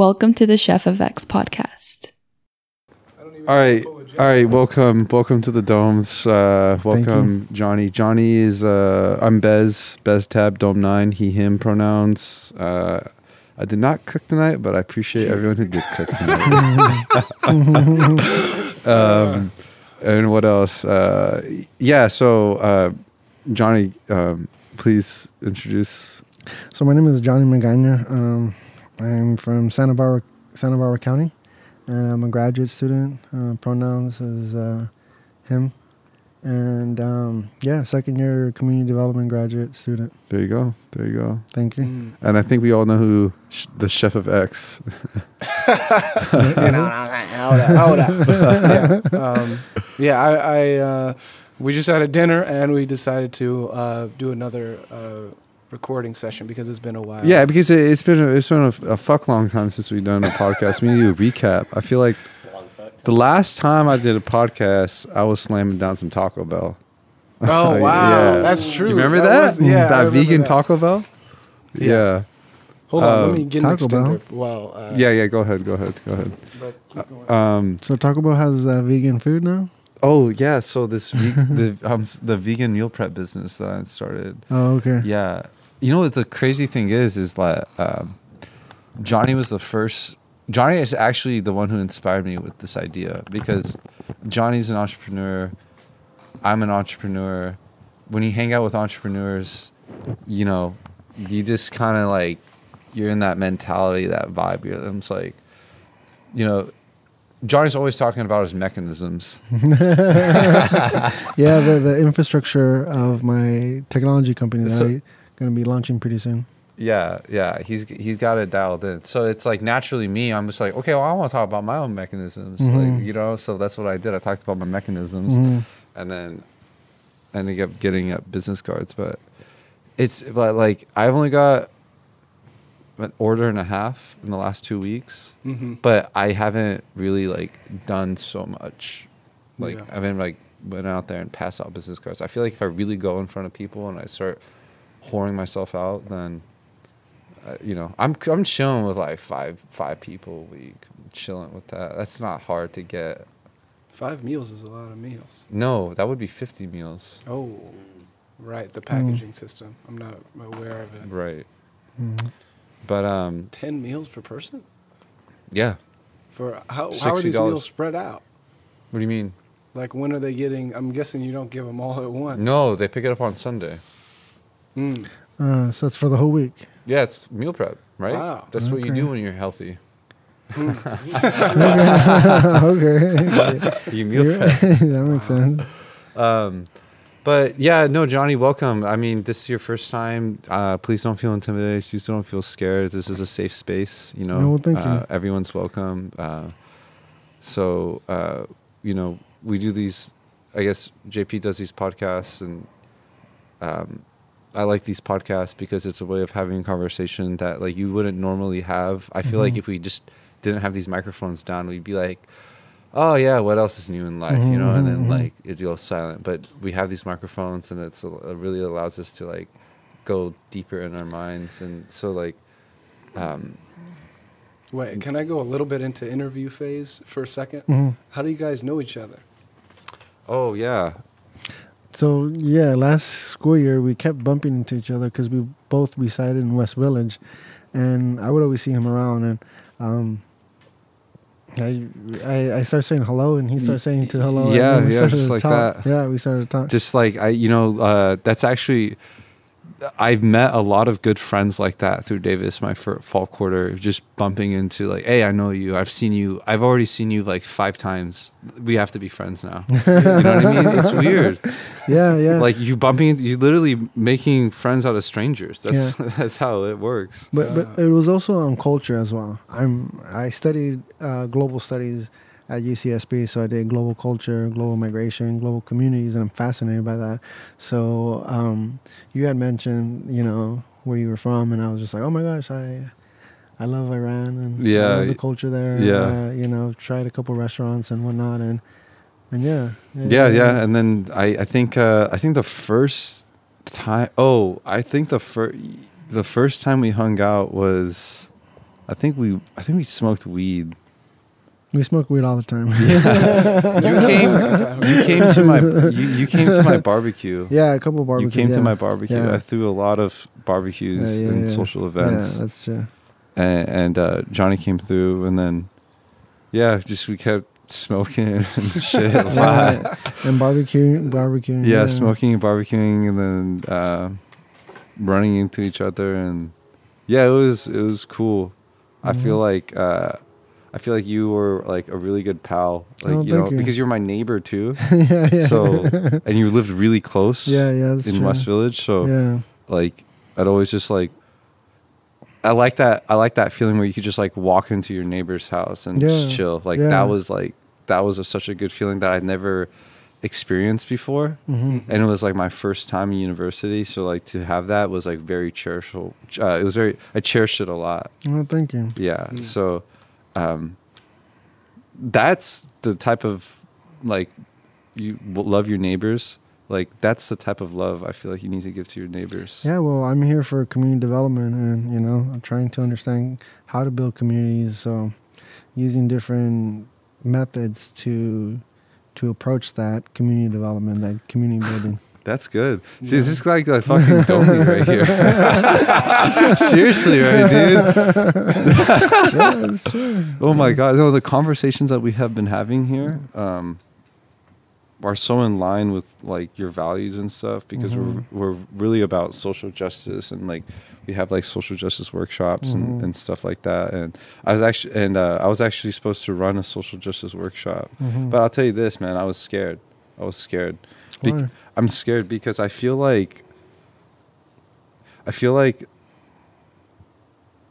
Welcome to the Chef of X podcast. All right, all right. Welcome, welcome to the domes. Uh, welcome, Johnny. Johnny is. Uh, I'm Bez. Bez Tab Dome Nine. He him pronouns. Uh, I did not cook tonight, but I appreciate everyone who did cook tonight. um, and what else? Uh, yeah. So, uh, Johnny, um, please introduce. So my name is Johnny Magana. Um, I'm from Santa Barbara, Santa Barbara County, and I'm a graduate student. Uh, pronouns is uh, him, and um, yeah, second year community development graduate student. There you go. There you go. Thank you. Mm. And I think we all know who sh- the chef of X. Hold up, hold up. yeah, um, yeah. I, I uh, we just had a dinner and we decided to uh, do another uh, recording session because it's been a while. Yeah, because it, it's been a, it's been a, a fuck long time since we've done a podcast. we need to do a recap. I feel like the last time I did a podcast, I was slamming down some Taco Bell. Oh wow, Yeah. that's true. You remember that? was- yeah, that remember vegan that. Taco Bell. Yeah. Yeah. Hold on, Uh, let me get Taco an Bell? extender. Well, uh, yeah, yeah. Go ahead, go ahead, go ahead. But keep going. Um, So Taco Bell has uh, vegan food now. oh yeah, so this ve- the um the vegan meal prep business that I started. Oh, okay. Yeah. You know what the crazy thing is is that um, Johnny was the first Johnny is actually the one who inspired me with this idea because Johnny's an entrepreneur. I'm an entrepreneur. When you hang out with entrepreneurs, you know, you just kind of like you're in that mentality, that vibe. You're I'm just like, you know, Johnny's always talking about his mechanisms. Yeah, the the infrastructure of my technology company that So- I'm going to be launching pretty soon. Yeah, yeah, he's he's got it dialed in. So it's like naturally me, I'm just like, okay, well, I want to talk about my own mechanisms, Mhm. like you know. So that's what I did. I talked about my mechanisms, Mhm. and then ended up getting up business cards. But it's but like I've only got an order and a half in the last two weeks, Mhm. but I haven't really like done so much. Like Yeah. I've been like went out there and passed out business cards. I feel like if I really go in front of people and I start whoring myself out, then uh, you know I'm I'm chilling with like five five people a week. I'm chilling with that. That's not hard to get. Five meals is a lot of meals. No, that would be fifty meals. Oh, right. The packaging system. I'm not aware of it. Right. Mhm. But um, Ten meals per person. yeah. For how how are these meals spread out? What do you mean? Like when are they getting? I'm guessing you don't give them all at once. No, they pick it up on Sunday. Mm. Uh, so it's for the whole week. Yeah, it's meal prep, right? Wow. That's what you do when you're healthy. okay, You meal You're- prep. that makes sense. Um, but yeah, no, Johnny, welcome. I mean, this is your first time. Uh, please don't feel intimidated. Please don't feel scared. This is a safe space. You know, No, well, thank you. uh, everyone's welcome. Uh, so, uh, you know, we do these. I guess JP does these podcasts, and um, I like these podcasts because it's a way of having a conversation that like you wouldn't normally have. I feel like Mhm. if we just didn't have these microphones down, we'd be like, "Oh yeah, what else is new in life?" You know, and then Mhm, mhm. like it goes silent. But we have these microphones, and it's it really allows us to like go deeper in our minds, and so like, um, Wait, can I go a little bit into interview phase for a 2nd Mhm. How do you guys know each other? oh yeah, So yeah, last school year we kept bumping into each other because we both resided in West Village, and I would always see him around, and um, I, I I started saying hello, and he started saying to hello. and Yeah, yeah, started just to like talk. that. Yeah, we started to talk. just like I, you know, uh, that's actually. I've met a lot of good friends like that through Davis, my fall quarter, just bumping into like, hey, I know you. I've seen you. I've already seen you like five times. We have to be friends now. you know what I mean? It's weird. yeah, yeah. Like you bumping, you literally making friends out of strangers. That's that's how it works. But but it was also on culture as well. I'm I studied uh, global studies at UCSB, so I did global culture, global migration, global communities, and I'm fascinated by that. So um, you had mentioned you know where you were from, and I was just like, oh my gosh, I I love Iran and Yeah, love the culture there. yeah. uh, you know, tried a couple restaurants and whatnot, and and yeah, Yeah, yeah. And then I, I think, uh, I think the first time. Oh, I think the first, the first time we hung out was I think we I think we smoked weed. We smoke weed all the time. You came you came to my you, you came to my barbecue. yeah, a couple barbecues. you came yeah. to my barbecue. Yeah. I threw a lot of barbecues Yeah, and social events. Yeah, that's true. and, and uh, Johnny came through, and then yeah, just we kept smoking and shit. a lot. Yeah, and barbecue, barbecue. yeah, smoking and barbecuing, and then uh, running into each other, and yeah, it was it was cool. I feel Mhm. like uh, I feel like you were like a really good pal, like Oh, you know, you. because you're my neighbor too. yeah, yeah. So and you lived really close. yeah, yeah, that's in true. West Village, so yeah, like I'd always just like I like that I like that feeling where you could just like walk into your neighbor's house and Yeah, just chill. Like yeah. that was like that was a, such a good feeling that I'd never experienced before. hmm And it was like my first time in university, so like to have that was like very cherishable. Uh, it was very I cherished it a lot. Oh, thank you. Yeah. Mm. So um that's the type of like you love your neighbors. Like that's the type of love I feel like you need to give to your neighbors. Yeah, well, I'm here for community development, and you know, I'm trying to understand how to build communities. So, using different methods to to approach that community development, that community building. That's good. See, this is like the fucking dummy right here. Seriously, right, dude? yeah, that's true. Oh my god! No, the conversations that we have been having here um, are so in line with like your values and stuff because Mhm. we're we're really about social justice and like we have like social justice workshops Mhm. and, and stuff like that. And I was actually and uh, I was actually supposed to run a social justice workshop, Mhm. but I'll tell you this, man, I was scared. I was scared. Why? I'm scared because I feel like I feel like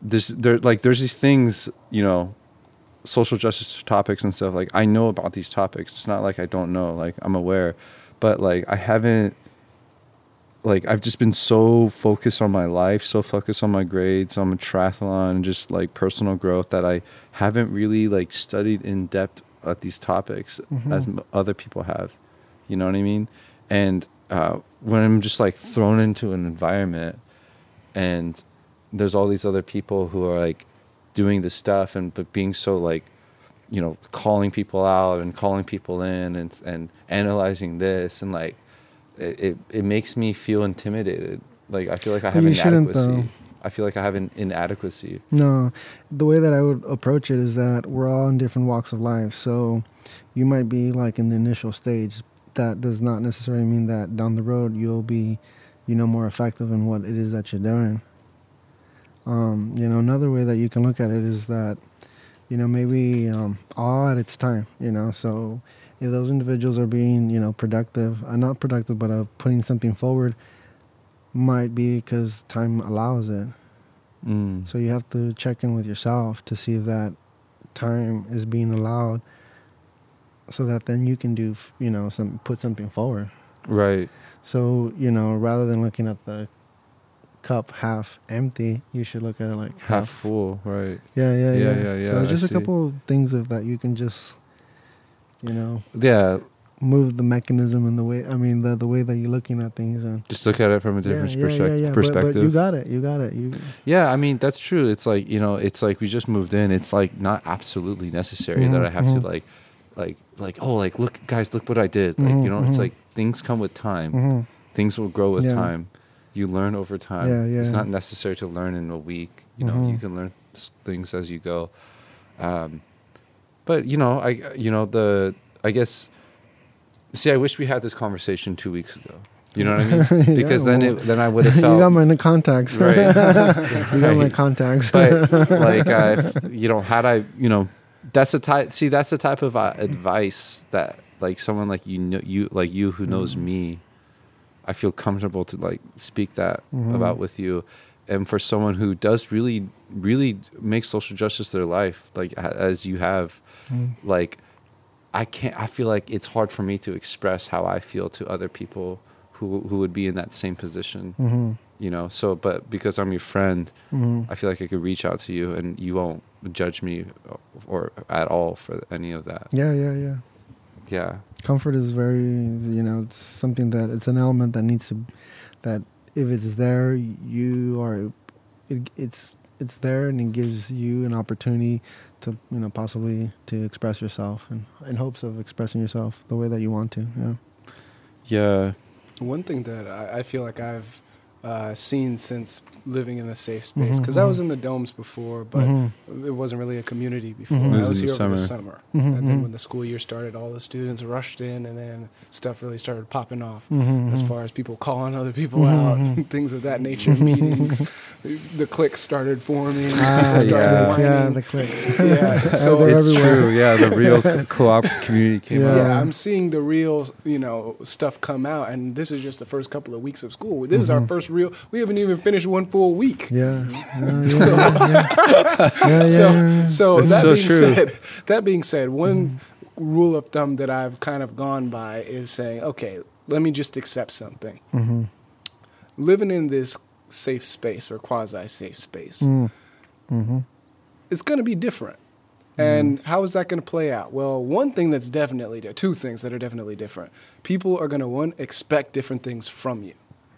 there's there like there's these things, you know, social justice topics and stuff. Like I know about these topics. It's not like I don't know. Like I'm aware, but like I haven't like I've just been so focused on my life, so focused on my grades, on my triathlon, and just like personal growth that I haven't really like studied in depth at these topics as Mhm. m- other people have. You know what I mean? And uh, when I'm just like thrown into an environment, and there's all these other people who are like doing this stuff, and but being so like, you know, calling people out and calling people in and and analyzing this and like, it it, it makes me feel intimidated. Like I feel like I have you inadequacy. I feel like I have an inadequacy. No, the way that I would approach it is that we're all in different walks of life. So, you might be like in the initial stage. That does not necessarily mean that down the road you'll be, you know, more effective in what it is that you're doing. Um, you know, another way that you can look at it is that, you know, maybe um, all at its time. You know, so if those individuals are being, you know, productive, uh, not productive, but uh, putting something forward, might be because time allows it. Mm. So you have to check in with yourself to see if that time is being allowed, so that then you can do, you know, some put something forward. right. So you know, rather than looking at the cup half empty, you should look at it like Half half. full. Right. Yeah, yeah, Yeah, yeah, yeah, yeah, So just a see. couple of things of that you can just, you know, Yeah. move the mechanism and the way. I mean, the the way that you're looking at things and. Just look at it from a different yeah, perspec- yeah, yeah. But- perspective. But, you got it. You got it. You. Yeah, I mean that's true. It's like you know, it's like we just moved in. It's like not absolutely necessary that Mhm, I have mhm. to like, like, like oh, like look, guys, look what I did. Like Mhm, you know, it's mhm. like things come with time. Mhm. Things will grow with Yeah. time. You learn over time. Yeah, It's not necessary to learn in a week. You know, you Mhm. can learn things as you go. Um, but you know, I you know the I guess. See, I wish we had this conversation two weeks ago. You know what I mean? Yeah, Because then well, it, then I would have you got my contacts. right. you got my contacts. but like uh, you know had i you know that's a type see that's the type of uh, advice that like someone like you know you like you who knows Mm. me i feel comfortable to like speak that Mhm. about with you and for someone who does really really make social justice their life like as you have Mm. like i can't i feel like it's hard for me to express how i feel to other people who who would be in that same position hmm you know so but because i'm your friend hmm I feel like I could reach out to you and you won't judge me or at all for any of that. Yeah, yeah, yeah. Yeah. Comfort is very, you know, it's something that it's an element that needs to, that if it's there, you are, it, it's it's there and it gives you an opportunity to you know possibly to express yourself and in hopes of expressing yourself the way that you want to. Yeah. Yeah. One thing that I, I feel like I've uh, seen since living in a safe space, because I was mhm. in the domes before, but Mhm. it wasn't really a community before. Mhm. It I was was here the over the summer. summer, Mhm, and then mhm. when the school year started, all the students rushed in, and then stuff really started popping off. As far as people calling other people out, things of that nature, meetings, the cliques started forming. Ah, started yeah. yeah, the clicks. Yeah, so it's everywhere. true. Yeah, the real co- co-op community came Yeah. out. yeah, I'm seeing the real, you know, stuff come out, and this is just the first couple of weeks of school. This is our first real. We haven't even finished one full week. Yeah. Yeah, yeah, So- yeah, yeah. So, so that so being true. said, that being said, one rule of thumb that I've kind of gone by is saying, okay, let me just accept something. Mhm. Living in this safe space or quasi safe space, Mm. Mhm. it's going to be different. And how is that going to play out? Well, one thing that's definitely di- two things that are definitely different. People are going to one expect different things from you.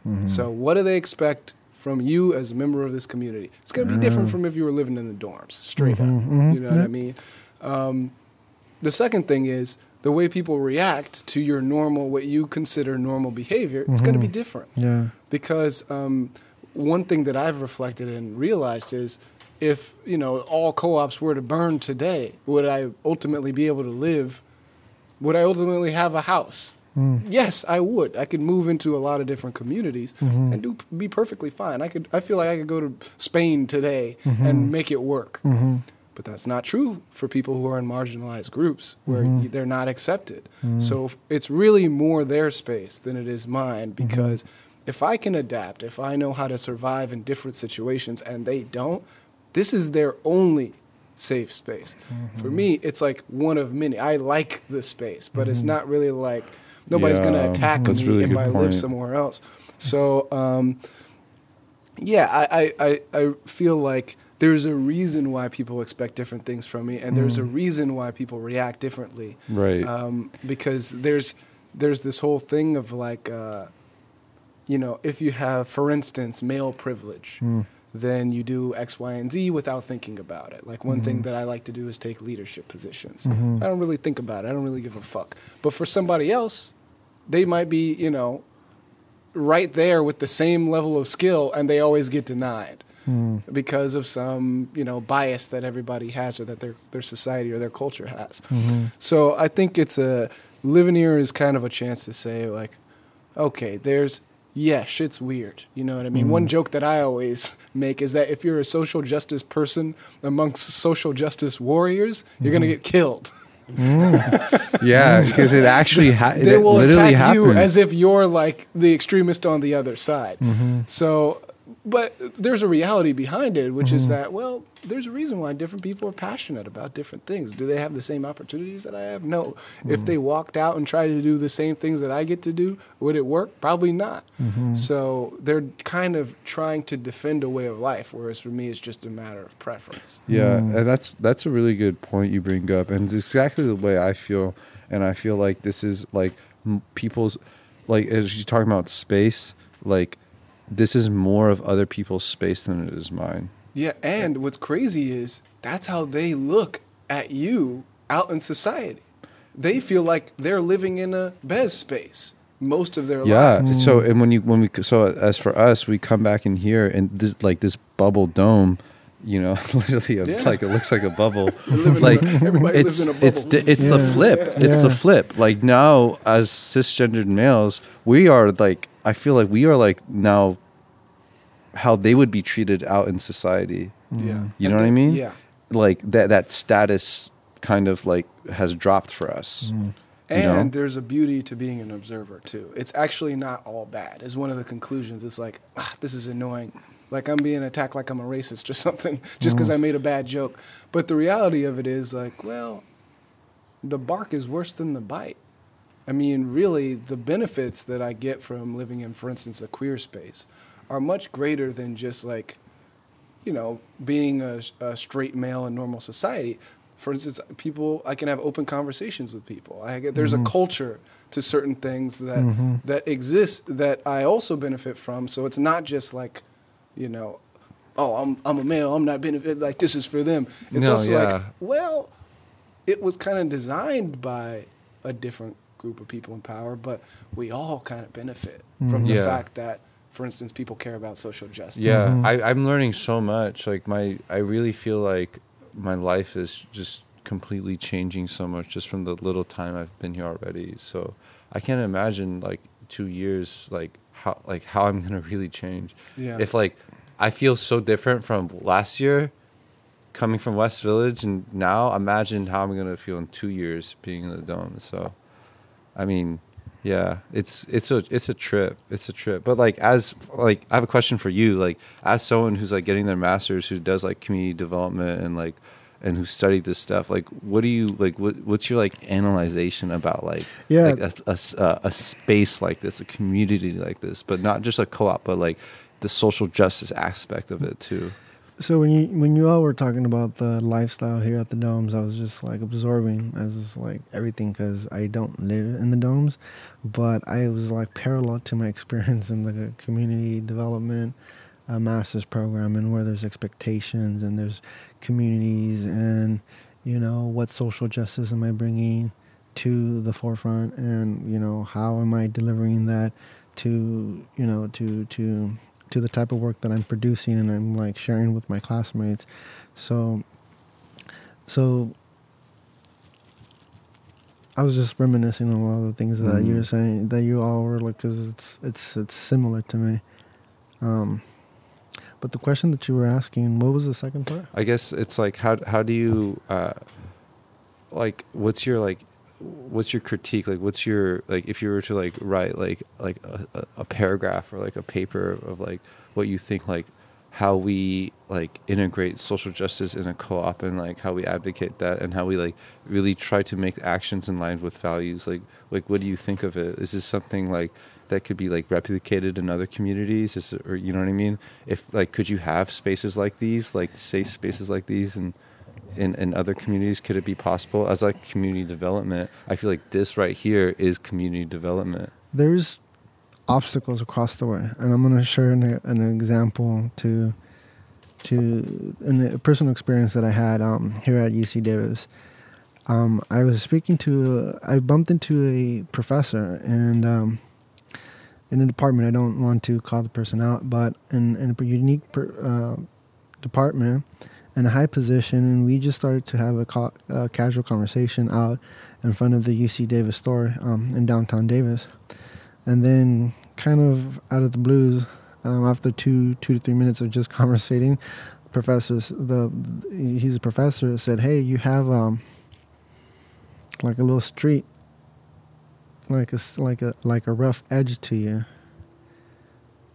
Mhm. So, what do they expect from you as a member of this community? It's going to be different from if you were living in the dorms, straight Mhm, up. mhm, You know what. I mean? Um, the second thing is the way people react to your normal, what you consider normal behavior. It's going to be different Yeah. because um, one thing that I've reflected and realized is if you know all co-ops were to burn today, would I ultimately be able to live? Would I ultimately have a house? Mm. Yes, I would. I could move into a lot of different communities Mhm. and do be perfectly fine. I could. I feel like I could go to Spain today Mhm. and make it work. Mhm. But that's not true for people who are in marginalized groups where Mhm. you, they're not accepted. Mhm. So it's really more their space than it is mine Mm-hmm. because if I can adapt, if I know how to survive in different situations and they don't, this is their only safe space. For Mm-hmm. me, it's like one of many. I like the space, but it's not really like nobody's going to attack me really if I live somewhere else. So, um, yeah, I, I, I, feel like there's a reason why people expect different things from me, and there's a reason why people react differently. Right. Um, because there's there's this whole thing of like, uh, you know, if you have, for instance, male privilege, Mm. Then you do X, Y, and Z without thinking about it. Like one thing that I like to do is take leadership positions. Mhm. I don't really think about it. I don't really give a fuck. But for somebody else, they might be, you know, right there with the same level of skill, and they always get denied Mm. because of some, you know, bias that everybody has or that their their society or their culture has. Mhm. So I think it's a living here is kind of a chance to say like, okay, there's yeah, shit's weird. You know what I mean? One joke that I always make is that if you're a social justice person amongst social justice warriors, you're gonna get killed. yeah, because it actually ha- it they will literally attack you as if you're like the extremist on the other side. Mm-hmm. So, but there's a reality behind it, which Mm-hmm. is that well, there's a reason why different people are passionate about different things. Do they have the same opportunities that I have? No. Mm-hmm. If they walked out and tried to do the same things that I get to do, would it work? Probably not. Mm-hmm. So they're kind of trying to defend a way of life, whereas for me, it's just a matter of preference. Yeah, Mm. and that's that's a really good point you bring up, and it's exactly the way I feel. And I feel like this is like people's, like as you're talking about space, like this is more of other people's space than it is mine. Yeah, and what's crazy is that's how they look at you out in society. They feel like they're living in a Bez space most of their Yeah. lives. So and when you when we so as for us, we come back in here and this like this bubble dome. You know, literally, a, Yeah. like it looks like a bubble. like a- everybody it's lives in a it's bubble. di- it's the Yeah. flip. It's the flip. Like now, as cisgendered males, we are like I feel like we are like now how they would be treated out in society. Yeah. You know what I mean? Yeah. Like that that status kind of like has dropped for us. Mm-hmm. You know? And there's a beauty to being an observer too. It's actually not all bad. Is one of the conclusions. It's like, ah, this is annoying. Like I'm being attacked like I'm a racist or something just because I made a bad joke. But the reality of it is like, well, the bark is worse than the bite. I mean, really, the benefits that I get from living in, for instance, a queer space are much greater than just like, you know, being a, a straight male in normal society. For instance, people, I can have open conversations with people. I get, there's a culture to certain things that Mhm. that exist that I also benefit from. So it's not just like, you know, oh, I'm I'm a male, I'm not benefit like this is for them. It's No, also yeah. like, well, it was kind of designed by a different group of people in power, but we all kind of benefit from the Yeah. fact that, for instance, people care about social justice. Yeah, Mhm. I, I'm learning so much. Like my, I really feel like my life is just completely changing so much just from the little time I've been here already. So I can't imagine like two years, like how, like how I'm gonna really change. Yeah. If like I feel so different from last year, coming from West Village, and now imagine how I'm gonna feel in two years being in the dome. So, I mean, yeah, it's it's a it's a trip. It's a trip. But like as like I have a question for you. Like as someone who's like getting their masters, who does like community development and like and who studied this stuff. Like, what do you like? What what's your like analyzation about like Yeah. like a, a a- uh, a space like this, a community like this, but not just a co-op, but like the social justice aspect of it too. So when you when you all were talking about the lifestyle here at the domes, I was just like absorbing as like everything because I don't live in the domes, but I was like parallel to my experience in the community development master's program and where there's expectations and there's communities and you know what social justice am I bringing to the forefront and you know how am I delivering that to you know to to to the type of work that I'm producing and I'm like sharing with my classmates. So so I was just reminiscing on all the things that you were Mhm. saying that you all were like cuz it's it's it's similar to me. Um but the question that you were asking, what was the second part? I guess it's like how how do you uh like what's your like what's your critique? Like what's your like if you were to like write like like a, a- paragraph or like a paper of like what you think like how we like integrate social justice in a co-op and like how we advocate that and how we like really try to make actions in line with values like like what do you think of it? Is this something like that could be like replicated in other communities? Is or you know what i mean? If like could you have spaces like these like safe spaces like these and in, in other communities? Could it be possible? As like community development i feel like this right here is community development. There's obstacles across the way, and I'm going to share an, an example to to a personal experience that I had um, here at UC Davis. Um, I was speaking to, I bumped into a professor, and um, in the department, I don't want to call the person out, but in, in a unique per, uh, department, in a high position, and we just started to have a uh, casual conversation out in front of the UC Davis store um, in downtown Davis, and then kind of out of the blues, um, after two two to three minutes of just conversating, professors the he's a professor said, "Hey, you have um like a little street, like a like a like a rough edge to you."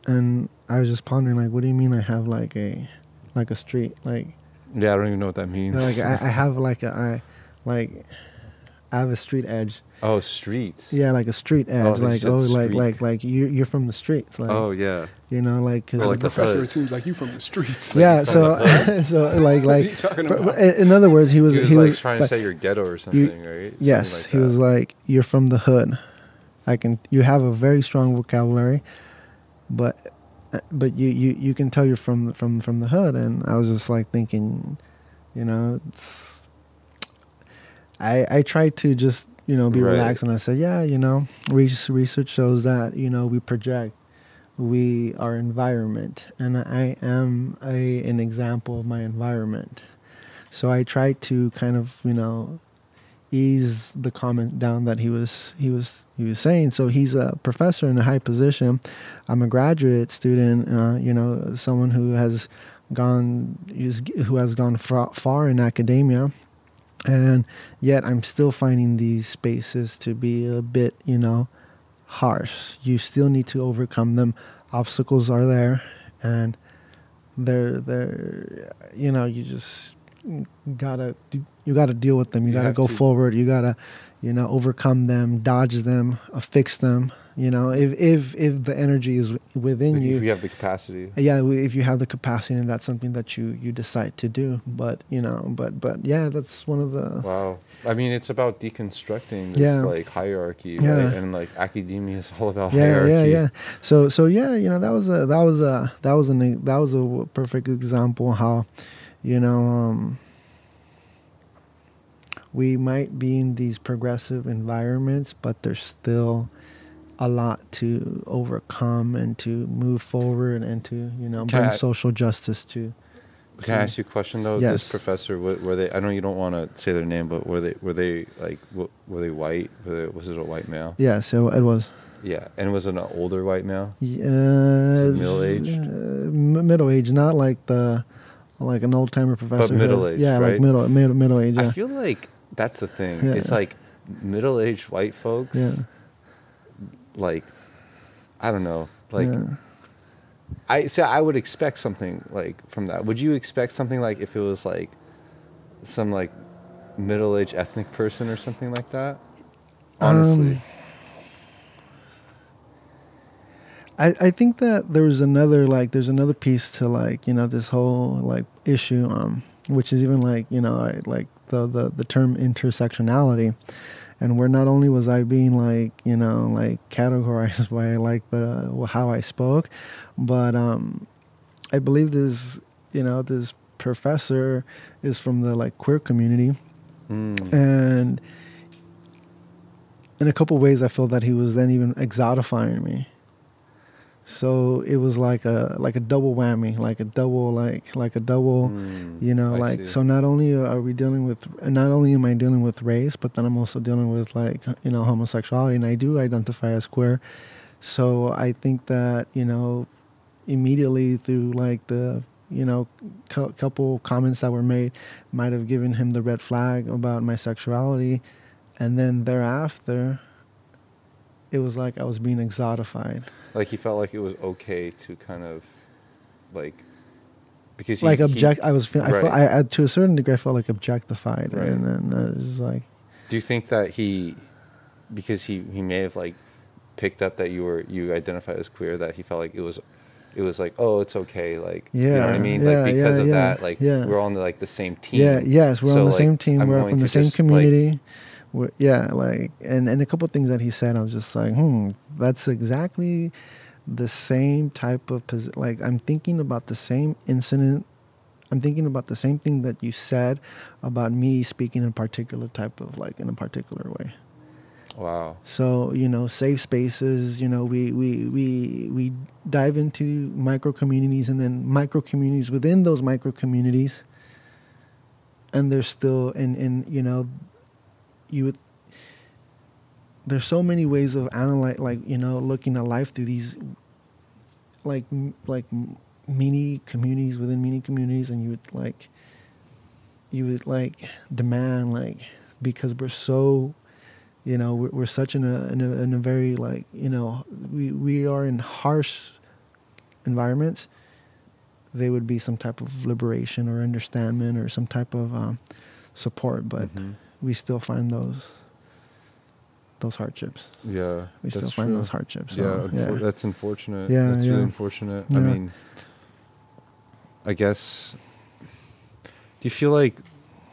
And I was just pondering, like, what do you mean I have like a like a street like yeah i don't even know what that means like I, I have like a I like I have a street edge. oh streets Yeah, like a street Oh, edge. you like oh, like street. like like you you're from the streets. Like oh yeah you know, like cause like the professor, hood. it seems like you from the streets. yeah. So so like What are like you talking for- about? in other words, he was he was, he like trying like- to say you're ghetto or something right Something yes, like he was like you're from the hood. I can you have a very strong vocabulary, but Uh, but you you you can tell you're from from from the hood, and I was just like thinking, you know, it's. I I tried to just you know be Right. relaxed, and I said, yeah, you know, research research shows that you know we project, we our environment, and I am a an example of my environment. So I tried to kind of you know ease the comment down that he was he was he was saying. So he's a professor in a high position. I'm a graduate student. Uh, you know, someone who has gone who has gone far, far in academia, and yet I'm still finding these spaces to be a bit you know harsh. You still need to overcome them. Obstacles are there, and they're they're you know you just gotta you gotta deal with them. You, You gotta go to. forward. You gotta you know overcome them, dodge them, uh, fix them. You know if if if the energy is within Like, you, if you have the capacity. yeah if you have the capacity and that's something that you you decide to do but you know but but yeah that's one of the Wow. I mean, it's about deconstructing this Yeah. like hierarchy, Yeah. right? And like academia is all about yeah hierarchy. yeah yeah so so yeah you know that was a that was a that was an that was a perfect example how you know um we might be in these progressive environments but there's still a lot to overcome and to move forward and to you know Can bring I- social justice to Can I ask you a question though? Yes. This professor, were, were they? I know you don't want to say their name, but were they? Were they like? Were they white? Were they, was it a white male? yeah so it was Yeah, and was it an older white male? Yeah, middle-aged? Uh, middle age, not like the like an old timer professor. who- middle-aged, Yeah, right? like middle middle middle age. Yeah. I feel like that's the thing. Yeah. It's like middle-aged white folks. yeah. Like, I don't know. Like. I say I would expect something like from that. Would you expect something like if it was like some like middle-aged ethnic person or something like that? Honestly. Um, I, I think that there's another like there's another piece to like you know this whole like issue um which is even like you know I, like the, the the term intersectionality. And where not only was I being like you know like categorized by like the how I spoke but um I believe this you know this professor is from the like queer community. Mm. and in a couple ways i feel that he was then even exotifying me so it was like a like a double whammy like a double like like a double Mm. you know I like see. so not only are we dealing with not only am i dealing with race but then i'm also dealing with like you know homosexuality and i do identify as queer so i think that you know immediately through like the you know cou- couple comments that were made might have given him the red flag about my sexuality and then thereafter it was like i was being exotified Like he felt like it was okay to kind of like because he, like he- object i was fe- I, felt, I, I to a certain degree i felt like objectified Right. and then i was like do you think that he because he he may have like picked up that you were you identify as queer that he felt like it was it was like oh it's okay like yeah, you know what I mean yeah, like because yeah, of yeah, that like yeah. we're on the like the same team Yeah, yes, we're So, on the like, same team. I'm we're from the same like- community. we're, yeah, like and and a couple of things that he said, I was just like, hmm, that's exactly the same type of posi- like I'm thinking about the same incident. I'm thinking about the same thing that you said about me speaking in a particular type of like in a particular way. wow So you know, safe spaces. You know, we we we we dive into micro communities and then micro communities within those micro communities. And there's still and and you know, you would. There's so many ways of analyze, like you know, looking at life through these, like like mini communities within mini communities, and you would like. You would like demand like because we're so you know we're, we're such in a, in a in a very like you know we we are in harsh environments there would be some type of liberation or understanding or some type of um, support but Mhm. We still find those those hardships. Yeah we still find true. those hardships yeah, so, unfor- that's unfortunate. Yeah, that's yeah. really unfortunate. I mean I guess do you feel like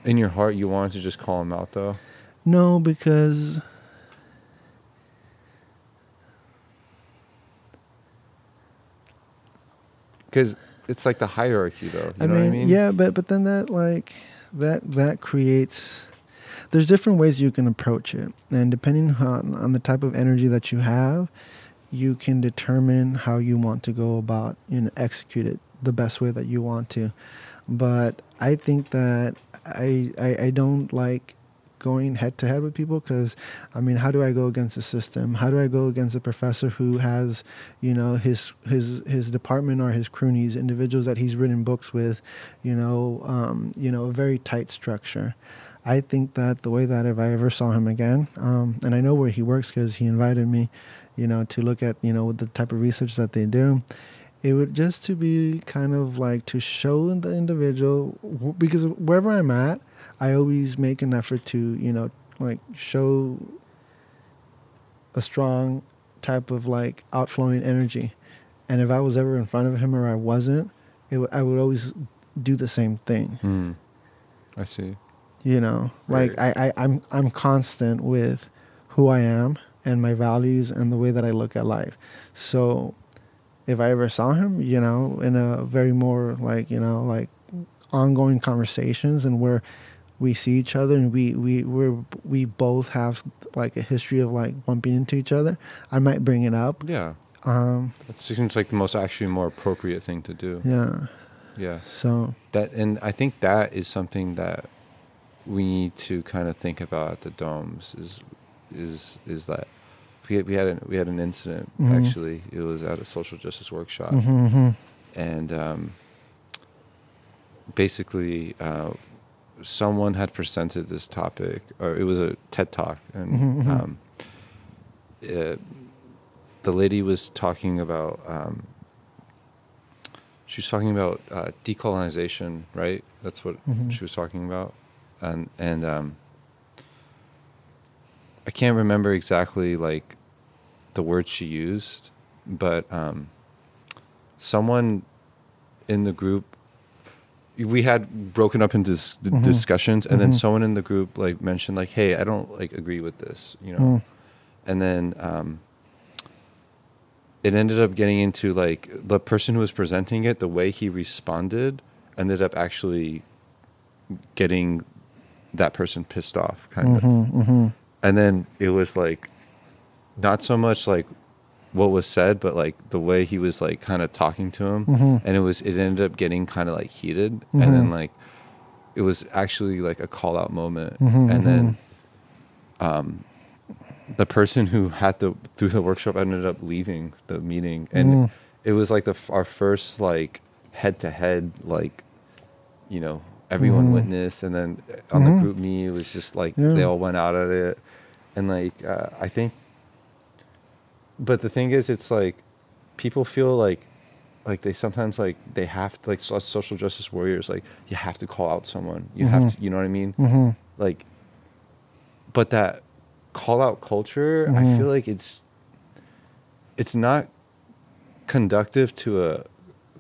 in your heart you wanted to just call him out though? No because because it's like the hierarchy though you I know mean, what I mean? yeah, but but then that like that that creates. There's different ways you can approach it, and depending on on the type of energy that you have, you can determine how you want to go about you know execute it the best way that you want to. But I think that I I, I don't like going head to head with people because I mean, how do I go against the system? How do I go against a professor who has, you know, his his his department or his cronies, individuals that he's written books with, you know, um, you know, a very tight structure. I think that the way that if I ever saw him again, um, and I know where he works because he invited me, you know, to look at you know the type of research that they do, it would just to be kind of like to show the individual because wherever I'm at, I always make an effort to you know like show a strong type of like outflowing energy, and if I was ever in front of him or I wasn't, it w- I would always do the same thing. Hmm. I see. You know, like Right. I, I I'm I'm constant with who I am and my values and the way that I look at life. So if I ever saw him, you know, in a very more like, you know, like ongoing conversations and where we see each other and we we we're, we both have like a history of like bumping into each other, I might bring it up. Yeah. Um That seems like the most actually more appropriate thing to do. yeah. Yeah. So That and I think that is something that we need to kind of think about at the domes is is is that we had, we had an, we had an incident Mhm. actually. It was at a social justice workshop mhm, mhm. and um, basically uh, someone had presented this topic or it was a TED talk and Mhm, mhm. um, uh, the lady was talking about um, she was talking about uh, decolonization right that's what Mhm. she was talking about and and um, I can't remember exactly like the words she used but um, someone in the group we had broken up into dis- Mhm. discussions and then Mhm. someone in the group like mentioned like hey i don't like agree with this you know Mm. and then um, it ended up getting into like the person who was presenting it the way he responded ended up actually getting that person pissed off kind of Mhm, mhm. and then it was like not so much like what was said but like the way he was like kind of talking to him Mhm. and it was it ended up getting kind of like heated Mhm. and then like it was actually like a call out moment Mhm, and then mhm. um the person who had the through the workshop ended up leaving the meeting and Mm. it was like the our first like head to head like you know everyone Mhm. witnessed and then on Mhm. the GroupMe it was just like Yeah. they all went out at it and like uh, i think but the thing is it's like people feel like like they sometimes like they have to like social justice warriors like you have to call out someone you have Mhm. to you know what i mean Mhm. like but that call out culture i Mhm. feel like it's it's not conductive to a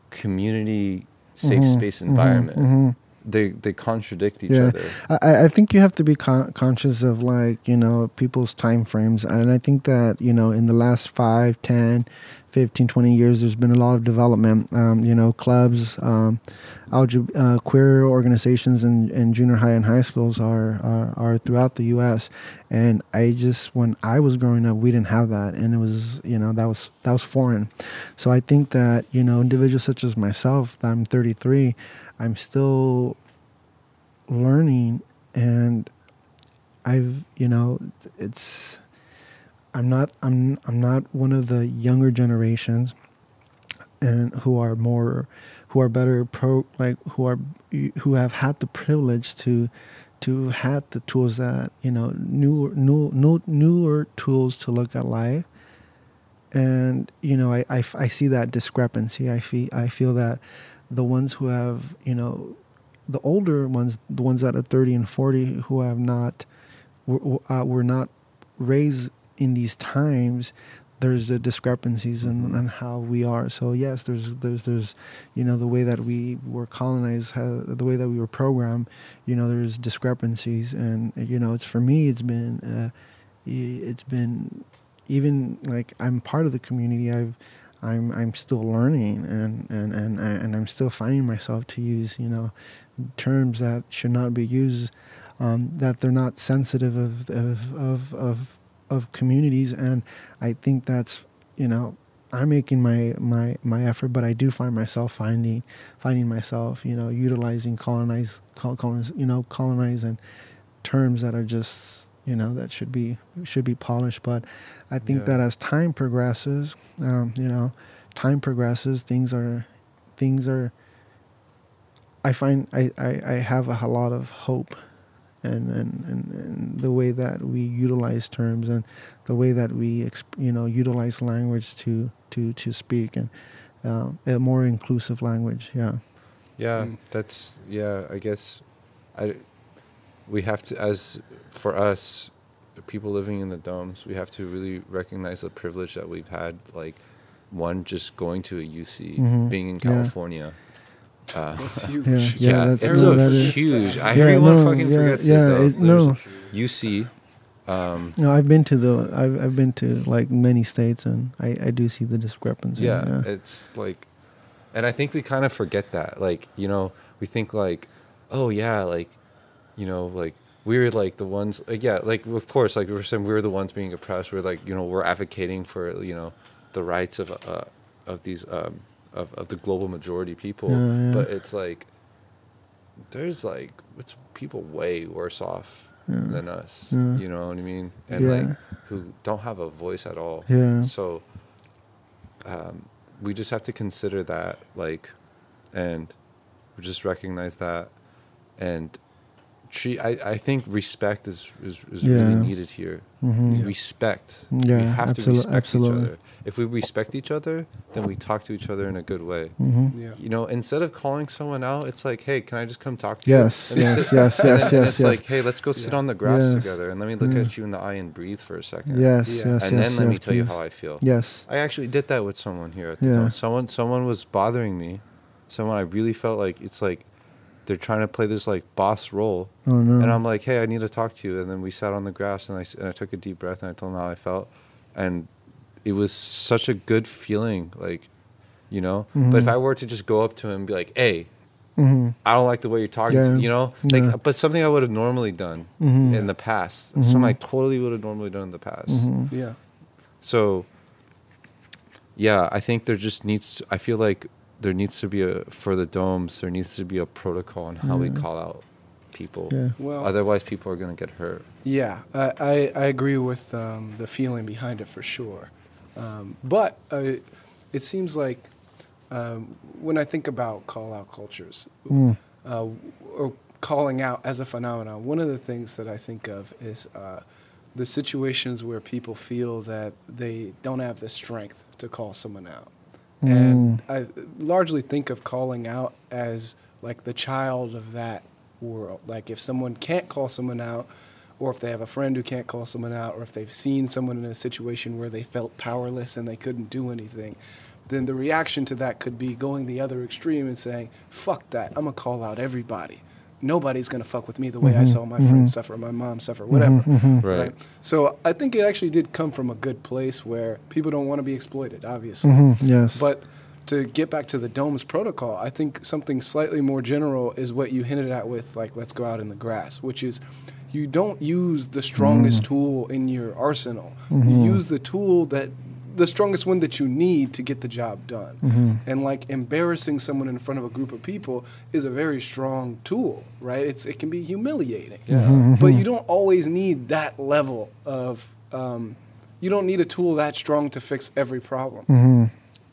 community safe Mhm, space mhm, environment. They they contradict each Yeah. other. I, I think you have to be con- conscious of like you know people's time frames. And i think that you know in the last 5 10 15 20 years there's been a lot of development. Um, you know clubs um, algebra, uh, queer organizations in, in junior high and high schools are, are are throughout the us and i just when i was growing up we didn't have that. And it was you know that was that was foreign. So i think that you know individuals such as myself i'm 33 i'm still learning and I've you know it's I'm not I'm I'm not one of the younger generations and who are more who are better pro like who are who have had the privilege to to had the tools that you know newer new, new newer tools to look at life. And you know I, I, I see that discrepancy. I feel I feel that the ones who have you know the older ones the ones that are 30 and 40 who have not were, uh, were not raised in these times there's the discrepancies Mhm. in how we are. So yes there's there's there's you know the way that we were colonized how, the way that we were programmed you know there's discrepancies. And you know it's for me it's been uh, it's been even like I'm part of the community. I've I'm I'm still learning and and and and I'm still finding myself to use you know terms that should not be used um, that they're not sensitive of of of of of communities. And I think that's you know I'm making my my my effort but I do find myself finding finding myself you know utilizing colonize col- colonize you know colonizing terms that are just you know that should be should be polished but I think Yeah. that as time progresses um, you know time progresses things are things are I find I, I, I have a, lot of hope and, and, and, and the way that we utilize terms and the way that we exp- you know utilize language to, to, to speak and uh, a more inclusive language. Yeah. Yeah, Mm. that's yeah. I guess, I we have to as for us, the people living in the domes, we have to really recognize the privilege that we've had. Like, one just going to a UC, Mhm. being in Yeah. California. Uh, That's huge. Yeah, yeah, yeah, that's- it's no, a that is- huge. I, Yeah, everyone no, fucking yeah, forgets yeah, it though. it- no. UC. Um, No, I've been to the I've I've been to like many states, and I I do see the discrepancy. yeah, it's like and i think we kind of forget that like you know we think like oh yeah like you know like we're like the ones like yeah like of course like we were saying we're the ones being oppressed. We're like you know we're advocating for you know the rights of uh of these um of, of the global majority people. Yeah, yeah. but it's like there's like it's people way worse off Yeah. than us you know what i mean? And like who don't have a voice at all. Yeah. so um, we just have to consider that, like, and we just recognize that, and treat. I, I think respect is is, is really needed here. Mhm. Respect. we Yeah, have to respect absolutely. each other. If we respect each other, then we talk to each other in a good way. hmm Yeah. You know, instead of calling someone out, it's like, hey, can I just come talk to you? Yes, And yes, yes, and yes, and yes, it's yes. like, hey, let's go sit Yeah. on the grass Yes. together and let me look Yeah. at you in the eye and breathe for a second. Yes, Yeah. yes, And yes, then let me yes, tell you how I feel. Yes. I actually did that with someone here at the Yeah. time. Someone someone was bothering me. Someone I really felt like it's like they're trying to play this like boss role. Oh no. And I'm like, "Hey, I need to talk to you." And then we sat on the grass and I s- and I took a deep breath and I told him how I felt. And it was such a good feeling like you know. But if. I were to just go up to him and be like, "Hey, hmm I don't like the way you're talking to Yeah. me," you know? Like Yeah. but something I would have normally done Mhm. in the past. Mhm. Something I totally would have normally done in the past. hmm Yeah. So, yeah, I think there just needs. to, I feel like there needs to be a for the domes. There needs to be a protocol on how we call out people. Yeah. Well, Otherwise, people are gonna get hurt. Yeah, I, I, I agree with um, the feeling behind it for sure. Um, but uh, it seems like um, when I think about call out cultures Mm. uh, or calling out as a phenomenon, one of the things that I think of is uh, the situations where people feel that they don't have the strength to call someone out. And mm. I largely think of calling out as like the child of that world. Like if someone can't call someone out, or if they have a friend who can't call someone out, or if they've seen someone in a situation where they felt powerless and they couldn't do anything, then the reaction to that could be going the other extreme and saying, fuck that, I'm gonna call out everybody. Nobody's gonna fuck with me the way I Mhm, saw my mhm. friends suffer, my mom suffer, whatever. Mhm, mhm. Right. So I think it actually did come from a good place where people don't want to be exploited, obviously. Mhm, Yes. But to get back to the domes protocol, I think something slightly more general is what you hinted at with like let's go out in the grass, which is you don't use the strongest tool in your arsenal. You use the tool that the strongest one that you need to get the job done. Mhm. And like embarrassing someone in front of a group of people is a very strong tool, right? It's it can be humiliating. Yeah. Mhm. But you don't always need that level of um, you don't need a tool that strong to fix every problem Mhm.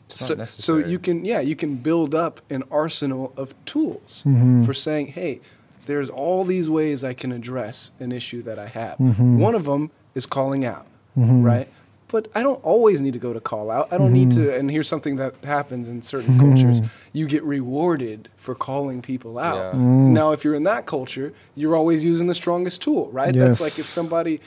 So, so you can yeah you can build up an arsenal of tools Mhm. for saying hey there's all these ways i can address an issue that i have Mhm. one of them is calling out right but i don't always need to go to call out i don't need Mm-hmm. to and here's something that happens in certain cultures you get rewarded for calling people out Yeah. Mm. now if you're in that culture you're always using the strongest tool right that's like if somebody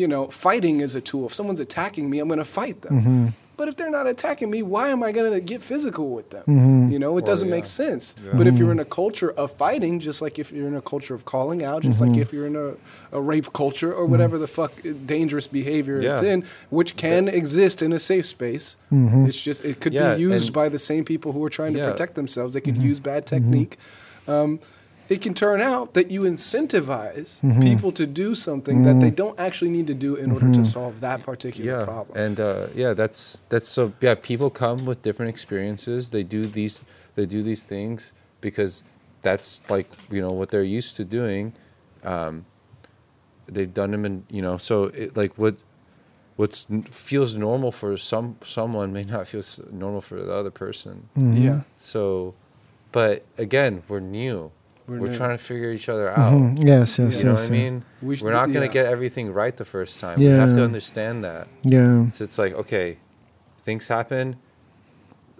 you know fighting is a tool if someone's attacking me i'm going to fight them Mhm. But if they're not attacking me, why am I going to get physical with them? Mhm. You know, it Well, doesn't yeah. make sense. Yeah. But if you're in a culture of fighting, just like if you're in a culture of calling out, just like if you're in a, a rape culture or whatever the fuck dangerous behavior it's in, which can exist in a safe space, Mhm. it's just, it could Yeah, be used and- by the same people who are trying to protect themselves. They could use bad technique. Um, it can turn out that you incentivize people to do something that they don't actually need to do in order to solve that particular yeah. problem. and uh, yeah that's that's so yeah people come with different experiences. They do these they do these things because that's like you know what they're used to doing. Um, they've done them in you know so it, like what what's feels normal for some someone may not feel normal for the other person. Mhm. yeah. so but again we're new We're we're, trying to figure each other out Mhm. Yes, yes, you know yes. what i mean We sh- we're not going to yeah. get everything right the first time we have to understand that Yeah. so it's like, okay, things happen.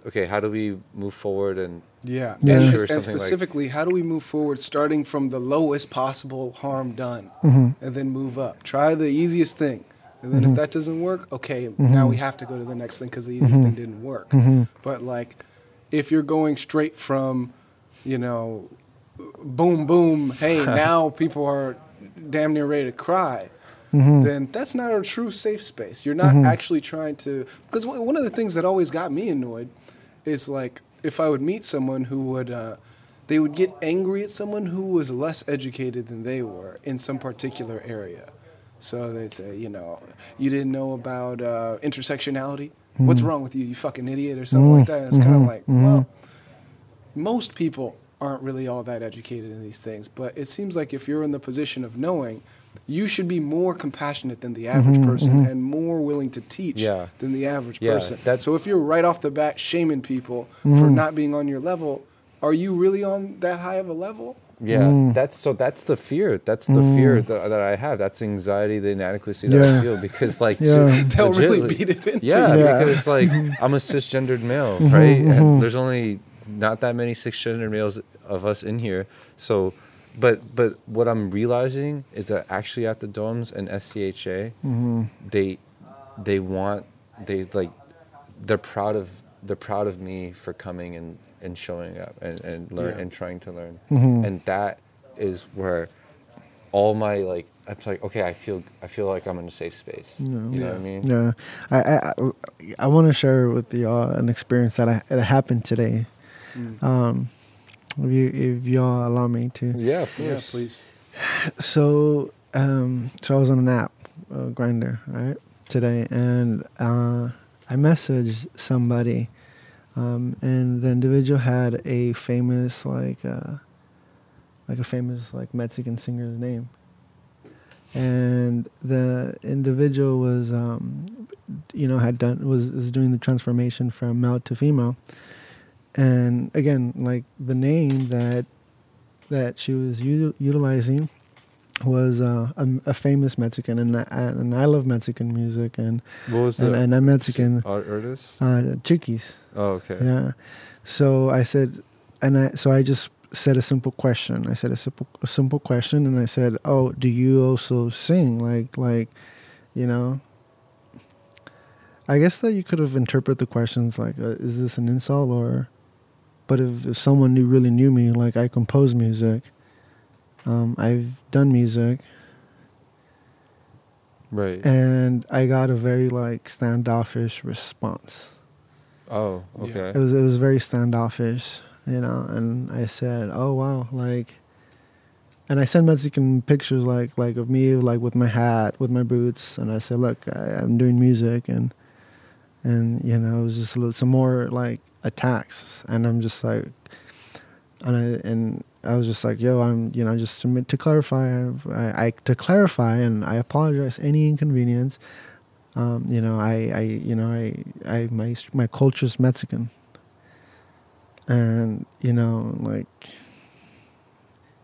okay, how do we move forward and Yeah, Yeah. and, Sure, and something like- specifically, how do we move forward, starting from the lowest possible harm done, Mm-hmm. and then move up? Try the easiest thing, and then Mhm. if that doesn't work, okay, Mm-hmm. now we have to go to the next thing because the easiest thing didn't work. Mhm. But like, if you're going straight from, you know, boom, boom, hey, now people are damn near ready to cry. Mhm. Then that's not a true safe space. You're not Mhm. actually trying to. Because one of the things that always got me annoyed is like if I would meet someone who would, uh, they would get angry at someone who was less educated than they were in some particular area. So they'd say, you know, you didn't know about uh, intersectionality. What's wrong with you, you fucking idiot, or something like that. And it's kind of Mhm. like, well, most people aren't really all that educated in these things, but it seems like if you're in the position of knowing, you should be more compassionate than the average Mhm, person mhm. and more willing to teach Yeah. than the average Yeah, person. that- so if you're right off the bat shaming people for Mhm. not being on your level, are you really on that high of a level? Yeah, Mm. that's so. That's the fear. That's the Mm. fear that, that I have. That's anxiety, the inadequacy that Yeah. I feel because, like, Yeah. They'll really beat it into Yeah. Yeah. because like I'm a cisgendered male, Mhm, right? mhm. And there's only not that many cisgendered males of us in here. So, but but what I'm realizing is that actually at the dorms and SCHA, Mhm. they they want they like they're proud of they're proud of me for coming and and showing up and and learn Yeah. and trying to learn Mhm. and that is where all my like I'm like okay I feel I feel like I'm in a safe space Yeah. you know what I mean Yeah, I I, I, I want to share with y'all an experience that I, that happened today. Mm. Um, if you if y'all allow me to. yeah of Yeah, course please. So um, so I was on an app, uh, Grindr, right today, and uh, I messaged somebody, um, and the individual had a famous like uh, like a famous like Mexican singer's name, and the individual was um, you know had done was was doing the transformation from male to female, and again like the name that that she was u- utilizing was uh, a, a famous Mexican, and I, and I love Mexican music, and what was and, and I'm Mexican, art- artist uh, Chiquis, oh okay yeah. So I said, and I so I just said a simple question. I said a simple a simple question, and I said, "Oh, do you also sing? Like like, you know." I guess that you could have interpreted the questions like, uh, "Is this an insult?" or, but if, if someone knew really knew me, like I compose music, um, I've done music, right and I got a very like standoffish response. oh Yeah. okay It was it was very standoffish, you know. And I said, "Oh wow!" Like, and I sent Mexican pictures like like of me like with my hat, with my boots, and I said, "Look, I, I'm doing music," and and you know it was just a little, some more like attacks, and I'm just like, and I and I was just like, "Yo, I'm you know just to to clarify, I, I to clarify, and I apologize any inconvenience." um, you know, I, I, you know, I, I, my, my culture's Mexican, and you know, like,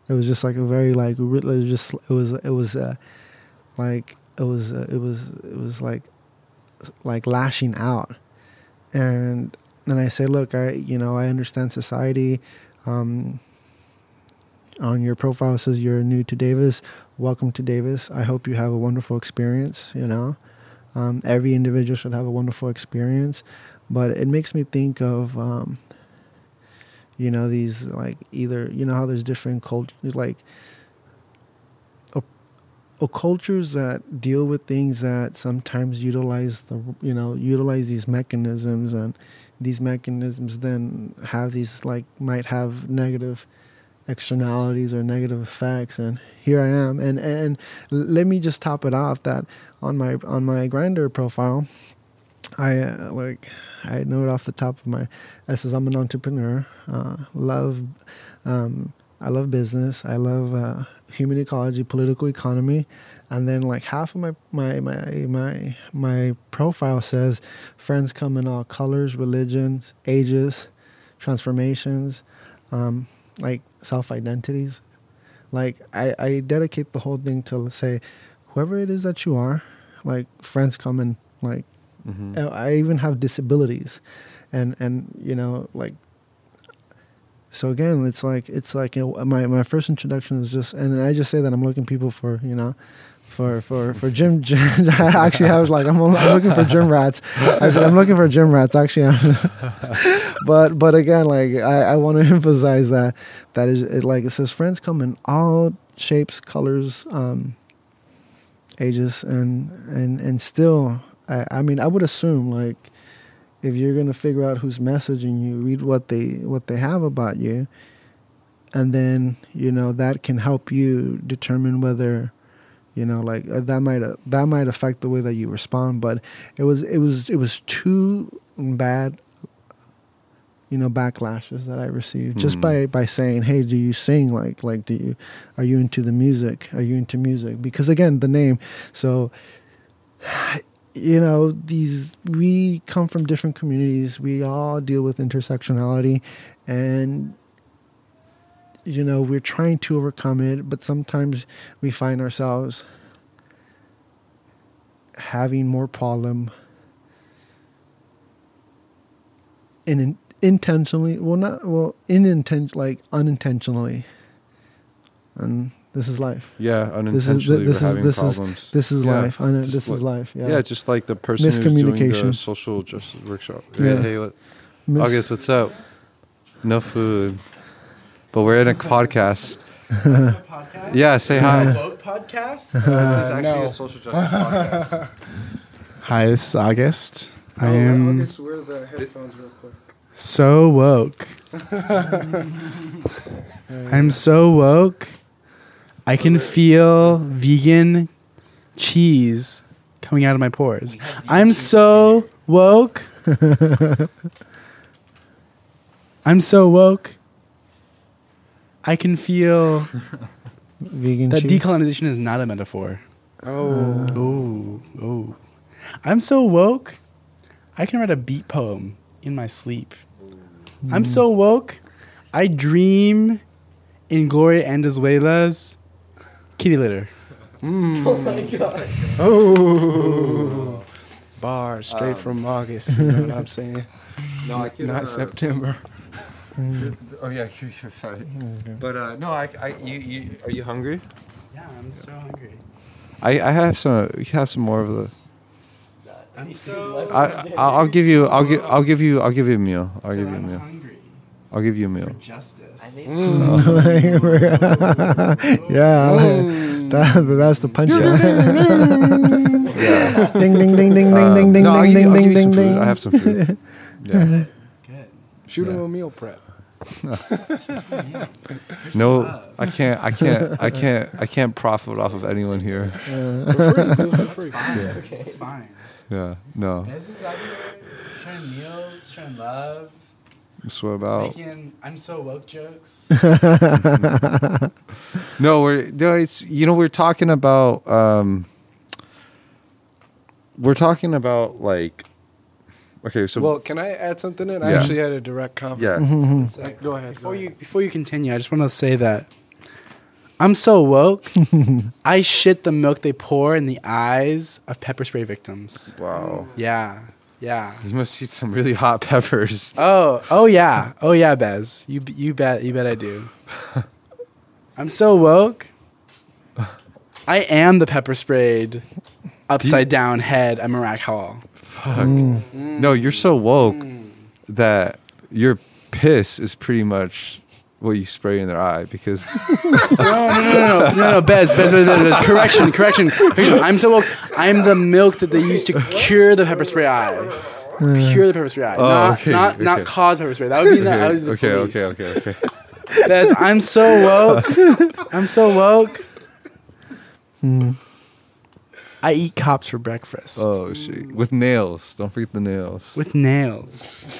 it was just like a very like, re- it was just, it was, it was, uh, like, it was, uh, it was, it was like, like lashing out, and then I say, look, I, you know, I understand society. Um, on your profile says you're new to Davis. Welcome to Davis. I hope you have a wonderful experience. You know, um, every individual should have a wonderful experience, but it makes me think of, um, you know, these like either you know how there's different cultures like. cultures that deal with things that sometimes utilize the you know utilize these mechanisms and these mechanisms then have these like might have negative externalities or negative effects and here I am. And and let me just top it off that on my on my Grindr profile I uh, like I know it off the top of my it says I'm an entrepreneur uh, love um, I love business I love uh, human ecology political economy and then like half of my my my my my profile says friends come in all colors religions ages transformations um, like self identities. Like I, I dedicate the whole thing to say, whoever it is that you are, like friends come and like Mhm. I I even have disabilities, and and you know like so again it's like it's like you know, my my first introduction is just and i just say that i'm looking people for you know for for for gym, gym actually i was like I'm, I'm looking for gym rats. I said i'm looking for gym rats. Actually but but again like i i want to emphasize that that is it like it says friends come in all shapes colors um ages and and and still i i mean i would assume like if you're to figure out who's messaging you read what they what they have about you and then you know that can help you determine whether you know like uh, that might uh, that might affect the way that you respond but it was it was it was too bad you know backlashes that i received just Mhm. by by saying hey do you sing? Like like do you are you into the music? Are you into music? Because again the name. So you know these we come from different communities. We all deal with intersectionality and you know we're trying to overcome it but sometimes we find ourselves having more problem in, in intentionally well not well ininten like unintentionally and this is life Yeah, This is- unintentionally this is- having this is- problems. this is Yeah, life I know, just this is life yeah, yeah. just like the person who's doing the social justice workshop. Yeah. Hey, hey, what- Mis- August, what's up? No food, but we're in a podcast. podcast? Yeah, say hi. Woke podcast. Uh, no. social justice podcast. Hi, this is August. I Oh, am August, wear the headphones real quick. so woke. I'm so woke. I can feel vegan cheese coming out of my pores. I'm so woke. I'm so woke. I can feel vegan that cheese. decolonization is not a metaphor. Oh, Oh, oh. I'm so woke. I can write a beat poem in my sleep. I'm so woke. I dream in Gloria Anzaldua's kitty litter. Mm. Oh my god. Oh, bar straight Um, from August. You know what I'm saying? No, I can. Not September. Oh yeah, you- you're sorry. But uh, no, I, I, you, you, are you hungry? Yeah, I'm so hungry. I, I have some. You have some more of the. I'm so I, I'll I'll give you. I'll give. I'll give you. I'll give you a meal. I'll give you a meal. hungry I'll give you a meal. for justice. yeah, that, that's the punchline. Yeah. ding ding ding ding ding Um, ding ding no, ding ding I'll ding you some ding ding. I have some food. Yeah. Good. Shoot him a meal prep. No, I can't. I can't. I can't. I can't profit off of anyone here. Fine. It's fine. Yeah. No. This is out here sharing meals, sharing love, That's what about. making I'm so woke jokes. No, we're no. It's you know we're talking about. um We're talking about like. Okay, so well, can I add something in? I Yeah. actually had a direct comment. yeah. Mm-hmm, mm-hmm. Like, go ahead. Before go you ahead. before you continue, I just want to say that I'm so woke. I shit the milk they pour in the eyes of pepper spray victims. Wow. Yeah, yeah. You must eat some really hot peppers. Oh, oh yeah, oh yeah, Bez. You b- you bet you bet I do. I'm so woke. I am the pepper sprayed upside down head at Mrak Hall. Fuck. No, you're so woke that your piss is pretty much what you spray in their eye because No, no, no, no, no, no, Bez, Bez, Bez, Bez, Bez. Correction, correction, correction. I'm so woke. I'm the milk that they use to cure the pepper spray eye. Cure the pepper spray eye, Oh, not okay, not not okay. cause pepper spray. That would be that would be the okay, police. okay, okay, okay. Bez, I'm so woke. I'm so woke. Hmm. I eat cops for breakfast Oh shit. With nails. Don't forget the nails. with nails.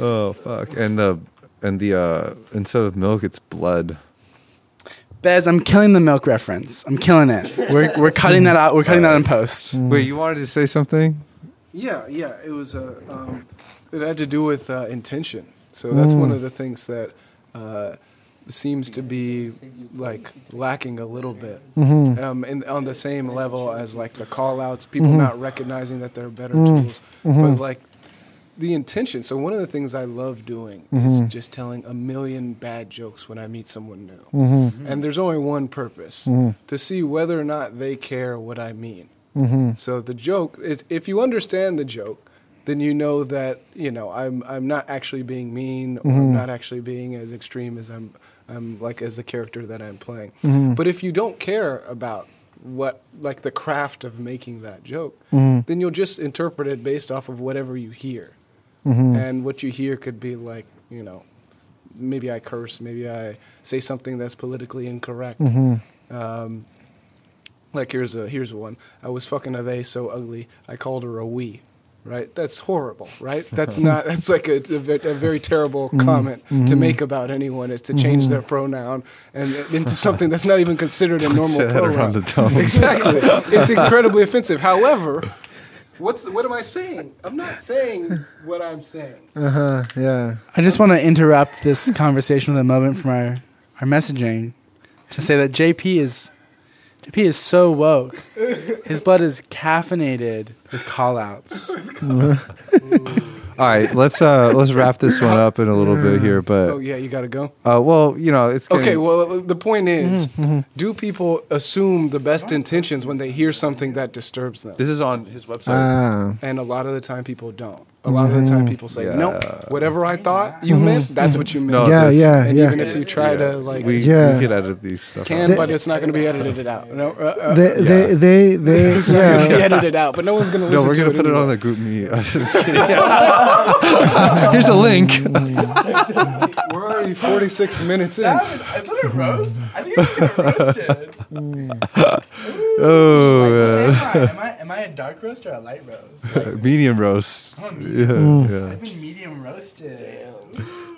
oh fuck. And the and the uh instead of milk it's blood. Bez, I'm killing the milk reference. I'm killing it. We're we're cutting that out. We're cutting that in post. Wait, you wanted to say something? Yeah, yeah. It was uh, um, it had to do with uh, intention. So that's one of the things that uh, seems to be like lacking a little bit. Mm-hmm. Um, and on the same level as like the call outs, people Mm-hmm. not recognizing that there are better tools, but like the intention. So one of the things I love doing is Mm-hmm. just telling a million bad jokes when I meet someone new. Mm-hmm. And there's only one purpose to see whether or not they care what I mean. Mm-hmm. So the joke is if you understand the joke, then you know that you know I'm I'm not actually being mean or Mm-hmm. I'm not actually being as extreme as I'm I'm like as the character that I'm playing. Mm-hmm. But if you don't care about what like the craft of making that joke, Mm-hmm. then you'll just interpret it based off of whatever you hear. Mm-hmm. And what you hear could be like, you know, maybe I curse, maybe I say something that's politically incorrect. Mm-hmm. Um, like here's a here's one. I was fucking a they so ugly. I called her a we. Right? That's horrible. Right? That's not. That's like a, a, a very terrible Mm-hmm. comment to make about anyone. Is to change their pronoun and into something that's not even considered a normal Say that pronoun. around the dome. Exactly. it's incredibly offensive. However, what's what am I saying? I'm not saying what I'm saying. Uh-huh. Yeah. I just want to interrupt this conversation with a moment from our, our messaging to say that JP is JP is so woke. His blood is caffeinated with call outs. All right, let's uh let's wrap this one up in a little bit here, but Oh yeah, you got to go. uh, well, you know, it's Okay, well, the point is, Mm-hmm, do people assume the best intentions when they hear something that disturbs them? This is on his website. Ah. And a lot of the time, people don't. A lot of the time, people say, Yeah. "No, whatever I thought you meant, that's what you meant." No, Yeah, this- yeah, and yeah. even if you try to like, we, Yeah. we could edit these stuff. can, out. but it's not going to be edited out. No, uh, uh, They, they, they, they, it's not going to be yeah. edited out. But no one's going to listen. no, we're gonna it. put it anyway. on the GroupMe. Just kidding. Here's a link. We're already 46 minutes in. Is that a roast? I think I just got roasted. oh man. Am, I, am I a dark roast or a light roast? medium roast. I'm a Yeah, yeah. I've been medium roasted.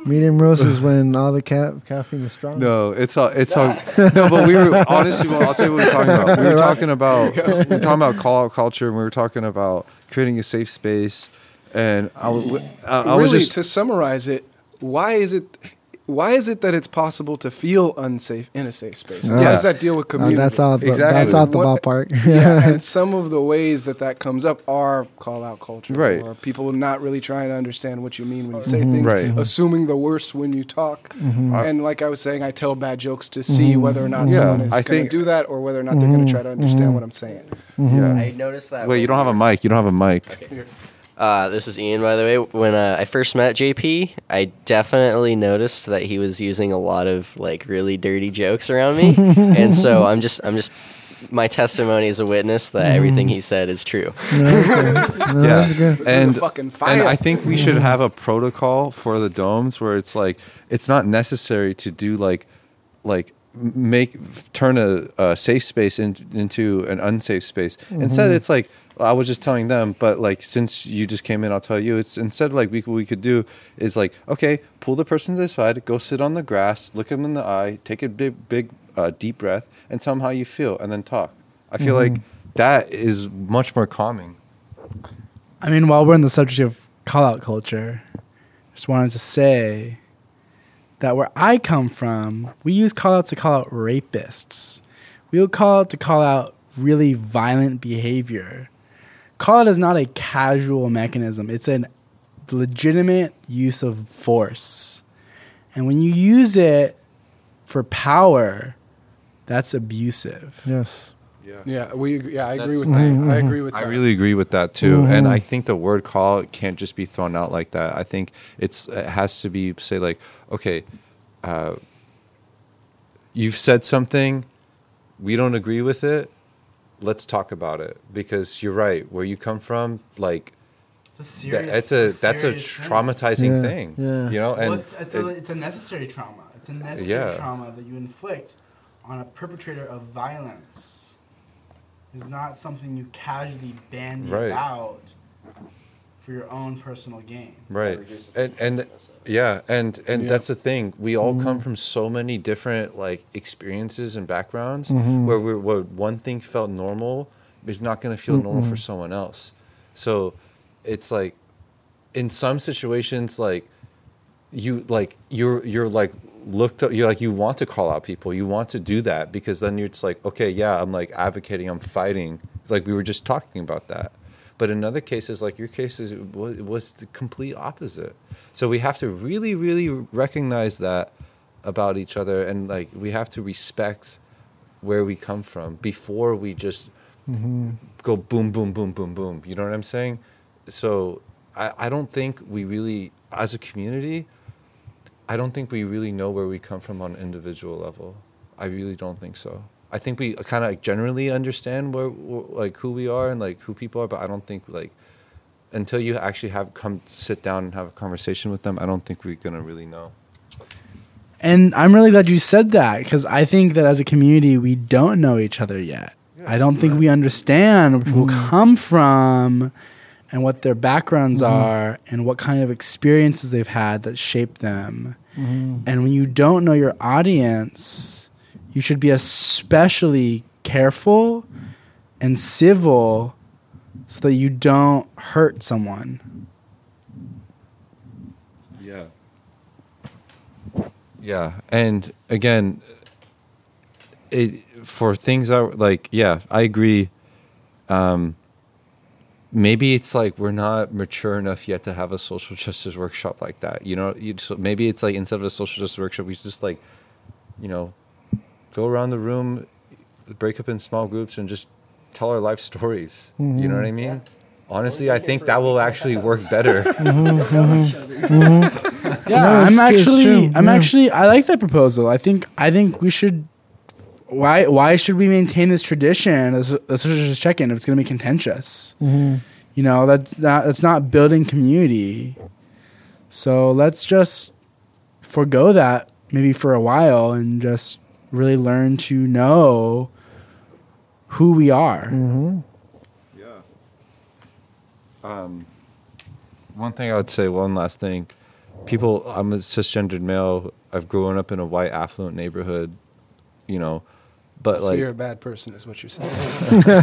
Medium roast is when all the ca- caffeine is strong. No, it's all. It's all. No, but we were honestly. Well, I'll tell you what we were talking about. We were talking about. We were talking about call out culture, and we were talking about creating a safe space. And I, w- I, I was really, just to summarize it, why is it? Why is it that it's possible to feel unsafe in a safe space? How does ah, that deal with Uh, community? that's out. The, Exactly. That's out the What- ballpark. yeah, and some of the ways that that comes up are call out culture, Right. Or people not really trying to understand what you mean when you say Mm-hmm. things, Right. Mm-hmm. assuming the worst when you talk. Uh, And like I was saying, I tell bad jokes to see mm-hmm. whether or not Yeah, someone is going to do that, or whether or not they're going to try to understand what I'm saying. yeah. I noticed that. Wait, you don't have a mic. You don't have a mic. Uh, this is Ian, by the way. When uh, I first met JP, I definitely noticed that he was using a lot of like really dirty jokes around me, and so I'm just, I'm just, my testimony is a witness that everything he said is true. No, that's good. No, yeah, that's good. and fucking and. I think we should have a protocol for the domes where it's like it's not necessary to do like like make turn a, a safe space in, into an unsafe space. Instead, it's like I was just telling them, but like since you just came in, I'll tell you. It's instead like we what we could do is like okay, pull the person to the side, go sit on the grass, look them in the eye, take a big big uh, deep breath, and tell them how you feel, and then talk. I feel like that is much more calming. I mean, while we're on the subject of call out culture, just wanted to say that where I come from, we use call outs to call out rapists. We would call out to call out really violent behavior. Call out is not a casual mechanism, it's a legitimate use of force. And when you use it for power, that's abusive. Yes. Yeah, Yeah, we. Yeah, I agree with that. I agree with that. I really agree with that too, and I think the word call can't just be thrown out like that. I think it's it has to be say like, okay, uh, you've said something, we don't agree with it. Let's talk about it because you're right. Where you come from, like It's a that, it's a that's a traumatizing Yeah, thing. yeah. You know, and well, it's, it's, a, it's a necessary trauma. It's a necessary Yeah. trauma that you inflict on a perpetrator of violence. It's not something you casually bandy Right. about for your own personal gain. right and and yeah and and Yeah. that's the thing we all come Mm-hmm. from so many different like experiences and backgrounds Mm-hmm. where we where one thing felt normal is not going to feel normal for someone else so it's like in some situations like you like you're you're like looked up you're like you want to call out people you want to do that because then you're it's like okay yeah i'm like advocating i'm fighting like we were just talking about that but in other cases like your case is was, was the complete opposite. So we have to really really recognize that about each other and like we have to respect where we come from before we just mm-hmm. go boom boom boom boom boom. You know what i'm saying? So I, I don't think we really as a community i don't think we really know where we come from on an individual level. I really don't think so i think we kind of like generally understand where, where like who we are and like who people are but i don't think like until you actually have come sit down and have a conversation with them i don't think we're gonna really know. And I'm really glad you said that because I think that as a community, we don't know each other yet. I don't think we understand where people mm-hmm. come from and what their backgrounds mm-hmm. are and what kind of experiences they've had that shape them. Mm-hmm. And when you don't know your audience, you should be especially careful and civil so that you don't hurt someone. Yeah. Yeah, and again, it for things that like yeah, I agree. Um, maybe it's like we're not mature enough yet to have a social justice workshop like that. You know, you, so maybe it's like instead of a social justice workshop, we just like, you know, go around the room, break up in small groups, and just tell our life stories. You know what I mean? Honestly, I think that will actually work better. Mm-hmm. Mm-hmm. Mm-hmm. Yeah, No, I'm it's- it's actually, I'm yeah. actually, I like that proposal. I think, I think we should. Why, why should we maintain this tradition? Let's, let's just check in if it's going to be contentious. Mm-hmm. You know, that's not that's not building community. So let's just forego that maybe for a while and just really learn to know who we are. Mm-hmm. Um, one thing I would say, one last thing. People, I'm a cisgendered male. I've grown up in a white affluent neighborhood, you know, but so like, you're a bad person, is what you're saying. but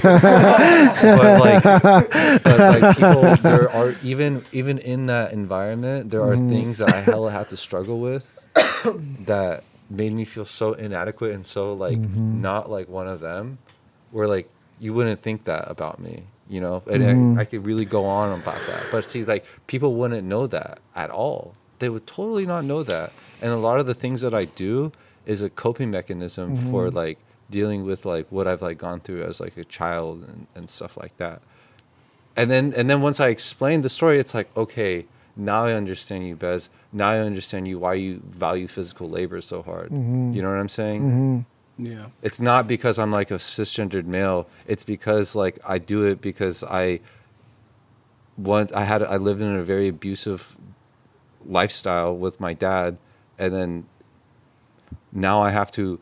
like, but like people, there are even even in that environment, there are things that I hella had to struggle with that made me feel so inadequate and so like mm-hmm. not like one of them. Where like you wouldn't think that about me, you know, and I, mm-hmm. I could really go on about that. But see, like people wouldn't know that at all. They would totally not know that. And a lot of the things that I do is a coping mechanism for mm-hmm. like dealing with like what I've like gone through as like a child and, and stuff like that. And then and then once I explain the story, it's like, okay, now I understand you, Bez. Now I understand you why you value physical labor so hard. Mm-hmm. You know what I'm saying? Mm-hmm. Yeah. It's not because I'm like a cisgendered male. It's because like I do it because I once I had I lived in a very abusive lifestyle with my dad, and then now I have to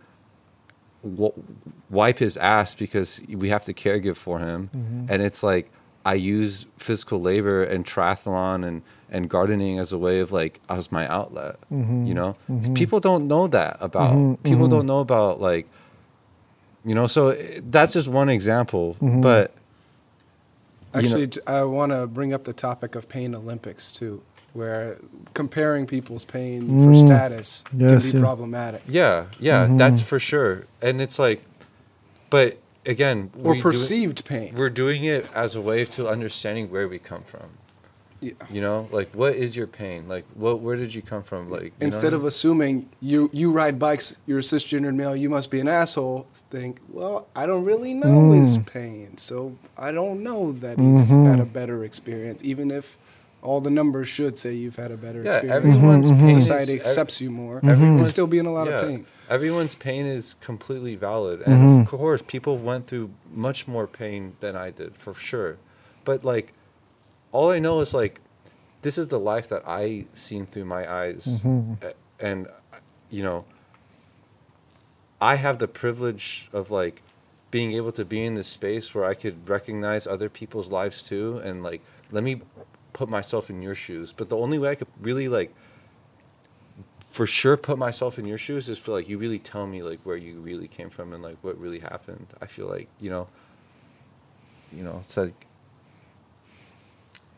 w- wipe his ass because we have to caregive for him, mm-hmm. and it's like I use physical labor and triathlon and and gardening as a way of like as my outlet. Mm-hmm. You know, mm-hmm. people don't know that about mm-hmm. people don't know about like you know. So eh, that's just one example, but. you know- Actually, t- I want to bring up the topic of pain Olympics too, where comparing people's pain for Mm. status Yes, can be yeah. problematic. Yeah, yeah, that's for sure. And it's like, but again, Or we do it- perceived pain. we're doing it as a way to understanding where we come from. Yeah. You know, like what is your pain? Like, what? Where did you come from? Like, you know Instead what of assuming you you ride bikes, you're a cisgendered male, you must be an asshole. Think, well, I don't really know mm. his pain, so I don't know that he's mm-hmm. had a better experience, even if all the numbers should say you've had a better Yeah, experience. everyone's mm-hmm. pain is- Society ev- accepts you more. everyone's- You can still be in a lot yeah, of pain. Everyone's pain is completely valid, and of course, people went through much more pain than I did, for sure. But like, all I know is like, this is the life that I seen through my eyes, mm-hmm. A- and you know, I have the privilege of like being able to be in this space where I could recognize other people's lives too, and like, let me put myself in your shoes. But the only way I could really like for sure put myself in your shoes is for like you really tell me like where you really came from and like what really happened. I feel like you know, you know, it's like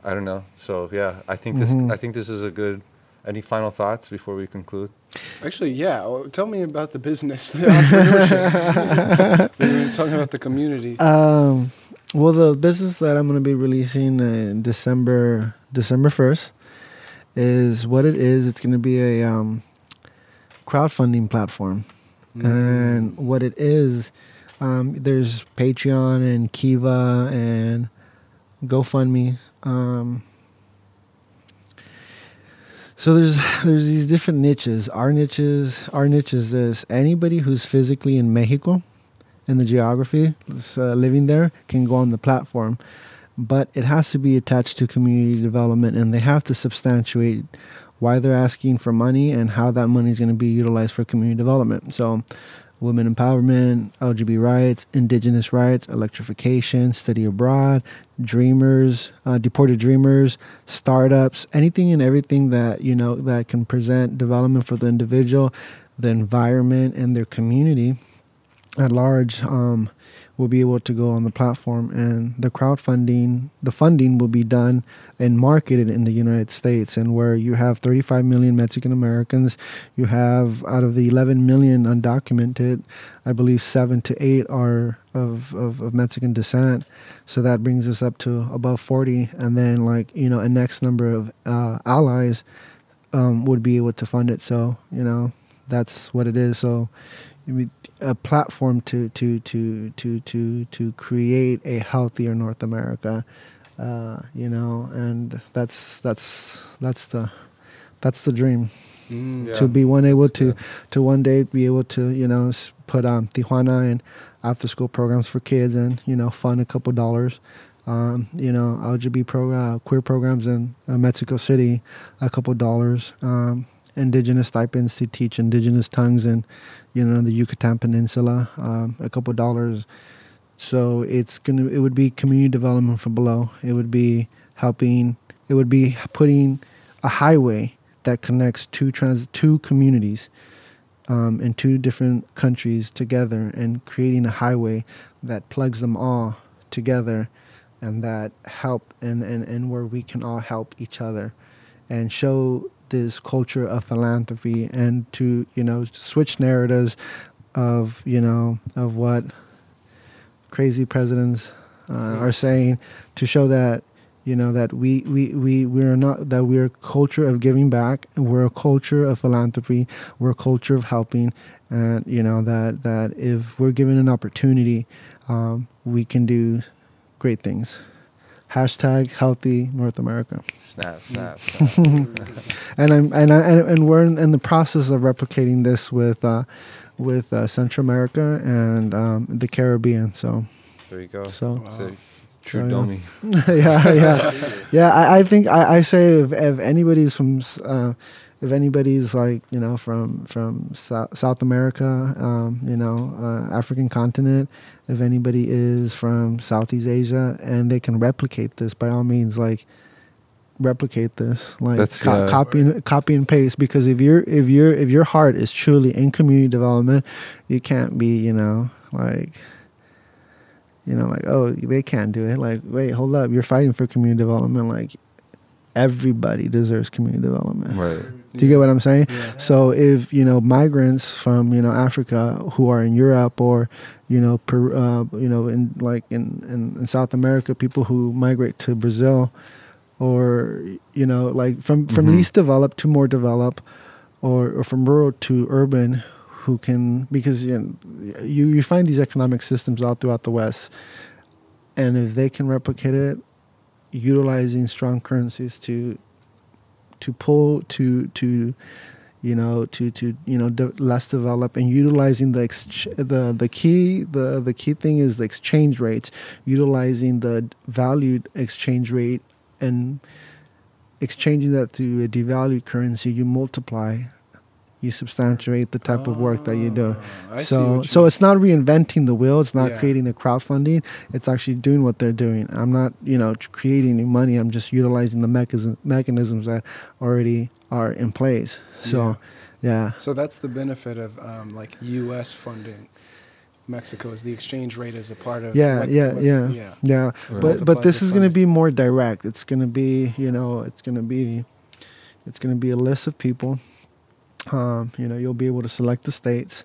I don't know. So yeah, I think this I think this is a good Any final thoughts before we conclude? Actually, yeah. Tell me about the business, the entrepreneurship. we were talking about the community. Um, well, the business that I'm going to be releasing in December December first is what it is. It's going to be a um, crowdfunding platform, and what it is, um, there's Patreon and Kiva and GoFundMe. Um, so there's there's these different niches. Our niches, our niche is this: anybody who's physically in Mexico, in the geography, uh, living there, can go on the platform, but it has to be attached to community development, and they have to substantiate why they're asking for money and how that money is going to be utilized for community development. So, women empowerment, LGBT rights, indigenous rights, electrification, study abroad, dreamers, uh, deported dreamers, startups, anything and everything that you know that can present development for the individual, the environment, and their community at large. Um, will be able to go on the platform and the crowdfunding the funding will be done and marketed in the united states and where you have 35 million mexican americans you have out of the 11 million undocumented i believe 7 to 8 are of, of, of mexican descent. So that brings us up to above 40 and then like you know a next number of uh, allies um, would be able to fund it. So you know that's what it is. So a platform to to to to to to create a healthier North America, uh, you know, and that's that's that's the that's the dream Mm. Yeah. to be one able that's to good. to one day be able to you know put um, Tijuana and after school programs for kids and you know fund a couple dollars. Um, you know, LGBT program, queer programs in uh, Mexico City, a couple dollars. Um, indigenous stipends to teach indigenous tongues in, you know, the Yucatan Peninsula, um, a couple dollars. So it's gonna, it would be community development from below. It would be helping. It would be putting a highway that connects two trans two communities um, in two different countries together and creating a highway that plugs them all together and that help and, and, and where we can all help each other and show this culture of philanthropy and to you know switch narratives of you know of what crazy presidents uh, are saying to show that you know that we we we we're not that we're a culture of giving back. And we're a culture of philanthropy. We're a culture of helping. And you know that that if we're given an opportunity um, we can do great things hashtag healthy north america Snap, snap. and I'm and I, and, and we're in, the process of replicating this with uh, with uh, Central America and um, the Caribbean. So there you go. so Sick. True Oh, yeah. dummy. yeah yeah yeah. I, I think I, I say if, if anybody's from uh, if anybody's like you know from from South, South America, um, you know uh, African continent, if anybody is from Southeast Asia and they can replicate this, by all means, like replicate this like co- uh, copy and copy and paste because if you're if you're if your heart is truly in community development you can't be you know like you know like oh they can't do it. Like wait hold up. You're fighting for community development. Like everybody deserves community development. Right. Do you get what i'm saying Yeah. so if you know migrants from you know Africa who are in Europe or you know per, uh, you know in like in, in in South America, people who migrate to Brazil, or you know like from from Mhm. least developed to more developed, or or from rural to urban, who can because you know, you you find these economic systems all throughout the West, and if they can replicate it, utilizing strong currencies to to pull to to you know to to you know de- less develop and utilizing the ex- the the key the the key thing is the exchange rates utilizing the valued exchange rate and exchanging that to a devalued currency you multiply you substantiate the type of work that you do Oh, I so so it's not reinventing the wheel it's not Yeah. creating a crowdfunding it's actually doing what they're doing i'm not you know creating new money i'm just utilizing the mechanism, mechanisms that already are in place so yeah, So that's the benefit of um, like U.S. funding. Mexico is the exchange rate is a part of. yeah what- yeah yeah yeah. yeah Right. but but this is going to be more direct it's going to be you know it's going to be It's going to be a list of people. Um, you know, you'll be able to select the states,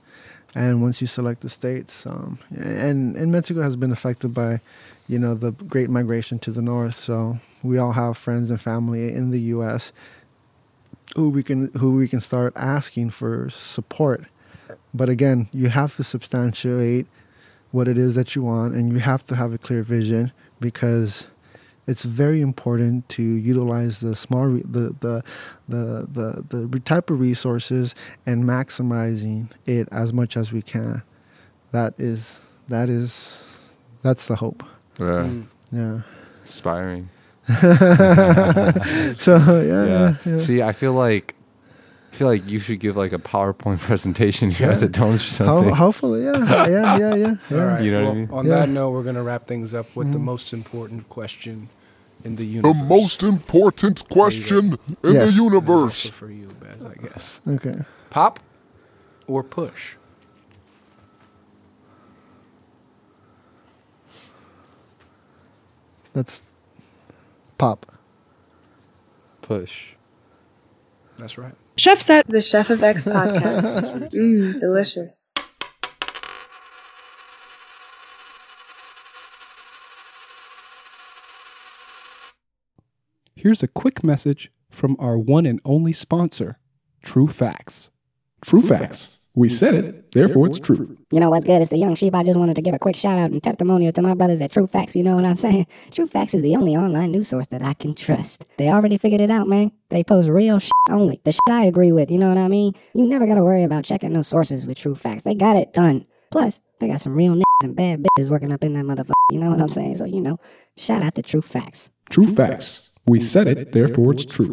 and once you select the states, um, and and Mexico has been affected by, you know, the great migration to the north. So we all have friends and family in the U.S. who we can who we can start asking for support. But again, you have to substantiate what it is that you want, and you have to have a clear vision because it's very important to utilize the small re- the, the the the the re- type of resources and maximizing it as much as we can that is that is that's the hope Yeah. Mm. yeah Inspiring. so yeah, yeah, yeah. See, I feel like I feel like you should give like a PowerPoint presentation here at the Domes or Ho- something. hopefully yeah yeah yeah yeah, yeah. All right. You know what I mean? On Yeah. that note, we're going to wrap things up with the Mhm. most important question in the universe. The most important question in Yes. the universe. for you, Bez, I guess. okay Pop or push? that's pop Push. That's right. Chef set. The Chef of X podcast. Mmm, delicious. Here's a quick message from our one and only sponsor, True Facts. True, Facts. We said it, therefore it's true. You know what's good? It's the young sheep. I just wanted to give a quick shout out and testimonial to my brothers at True Facts. You know what I'm saying? True Facts is the only online news source that I can trust. They already figured it out, man. They post real shit only. The shit I agree with, you know what I mean? You never gotta worry about checking those sources with True Facts. They got it done. Plus, they got some real niggas and bad bitches working up in that motherfucker. You know what I'm saying? So, you know, shout out to True Facts. True Facts. We said it, therefore it's true.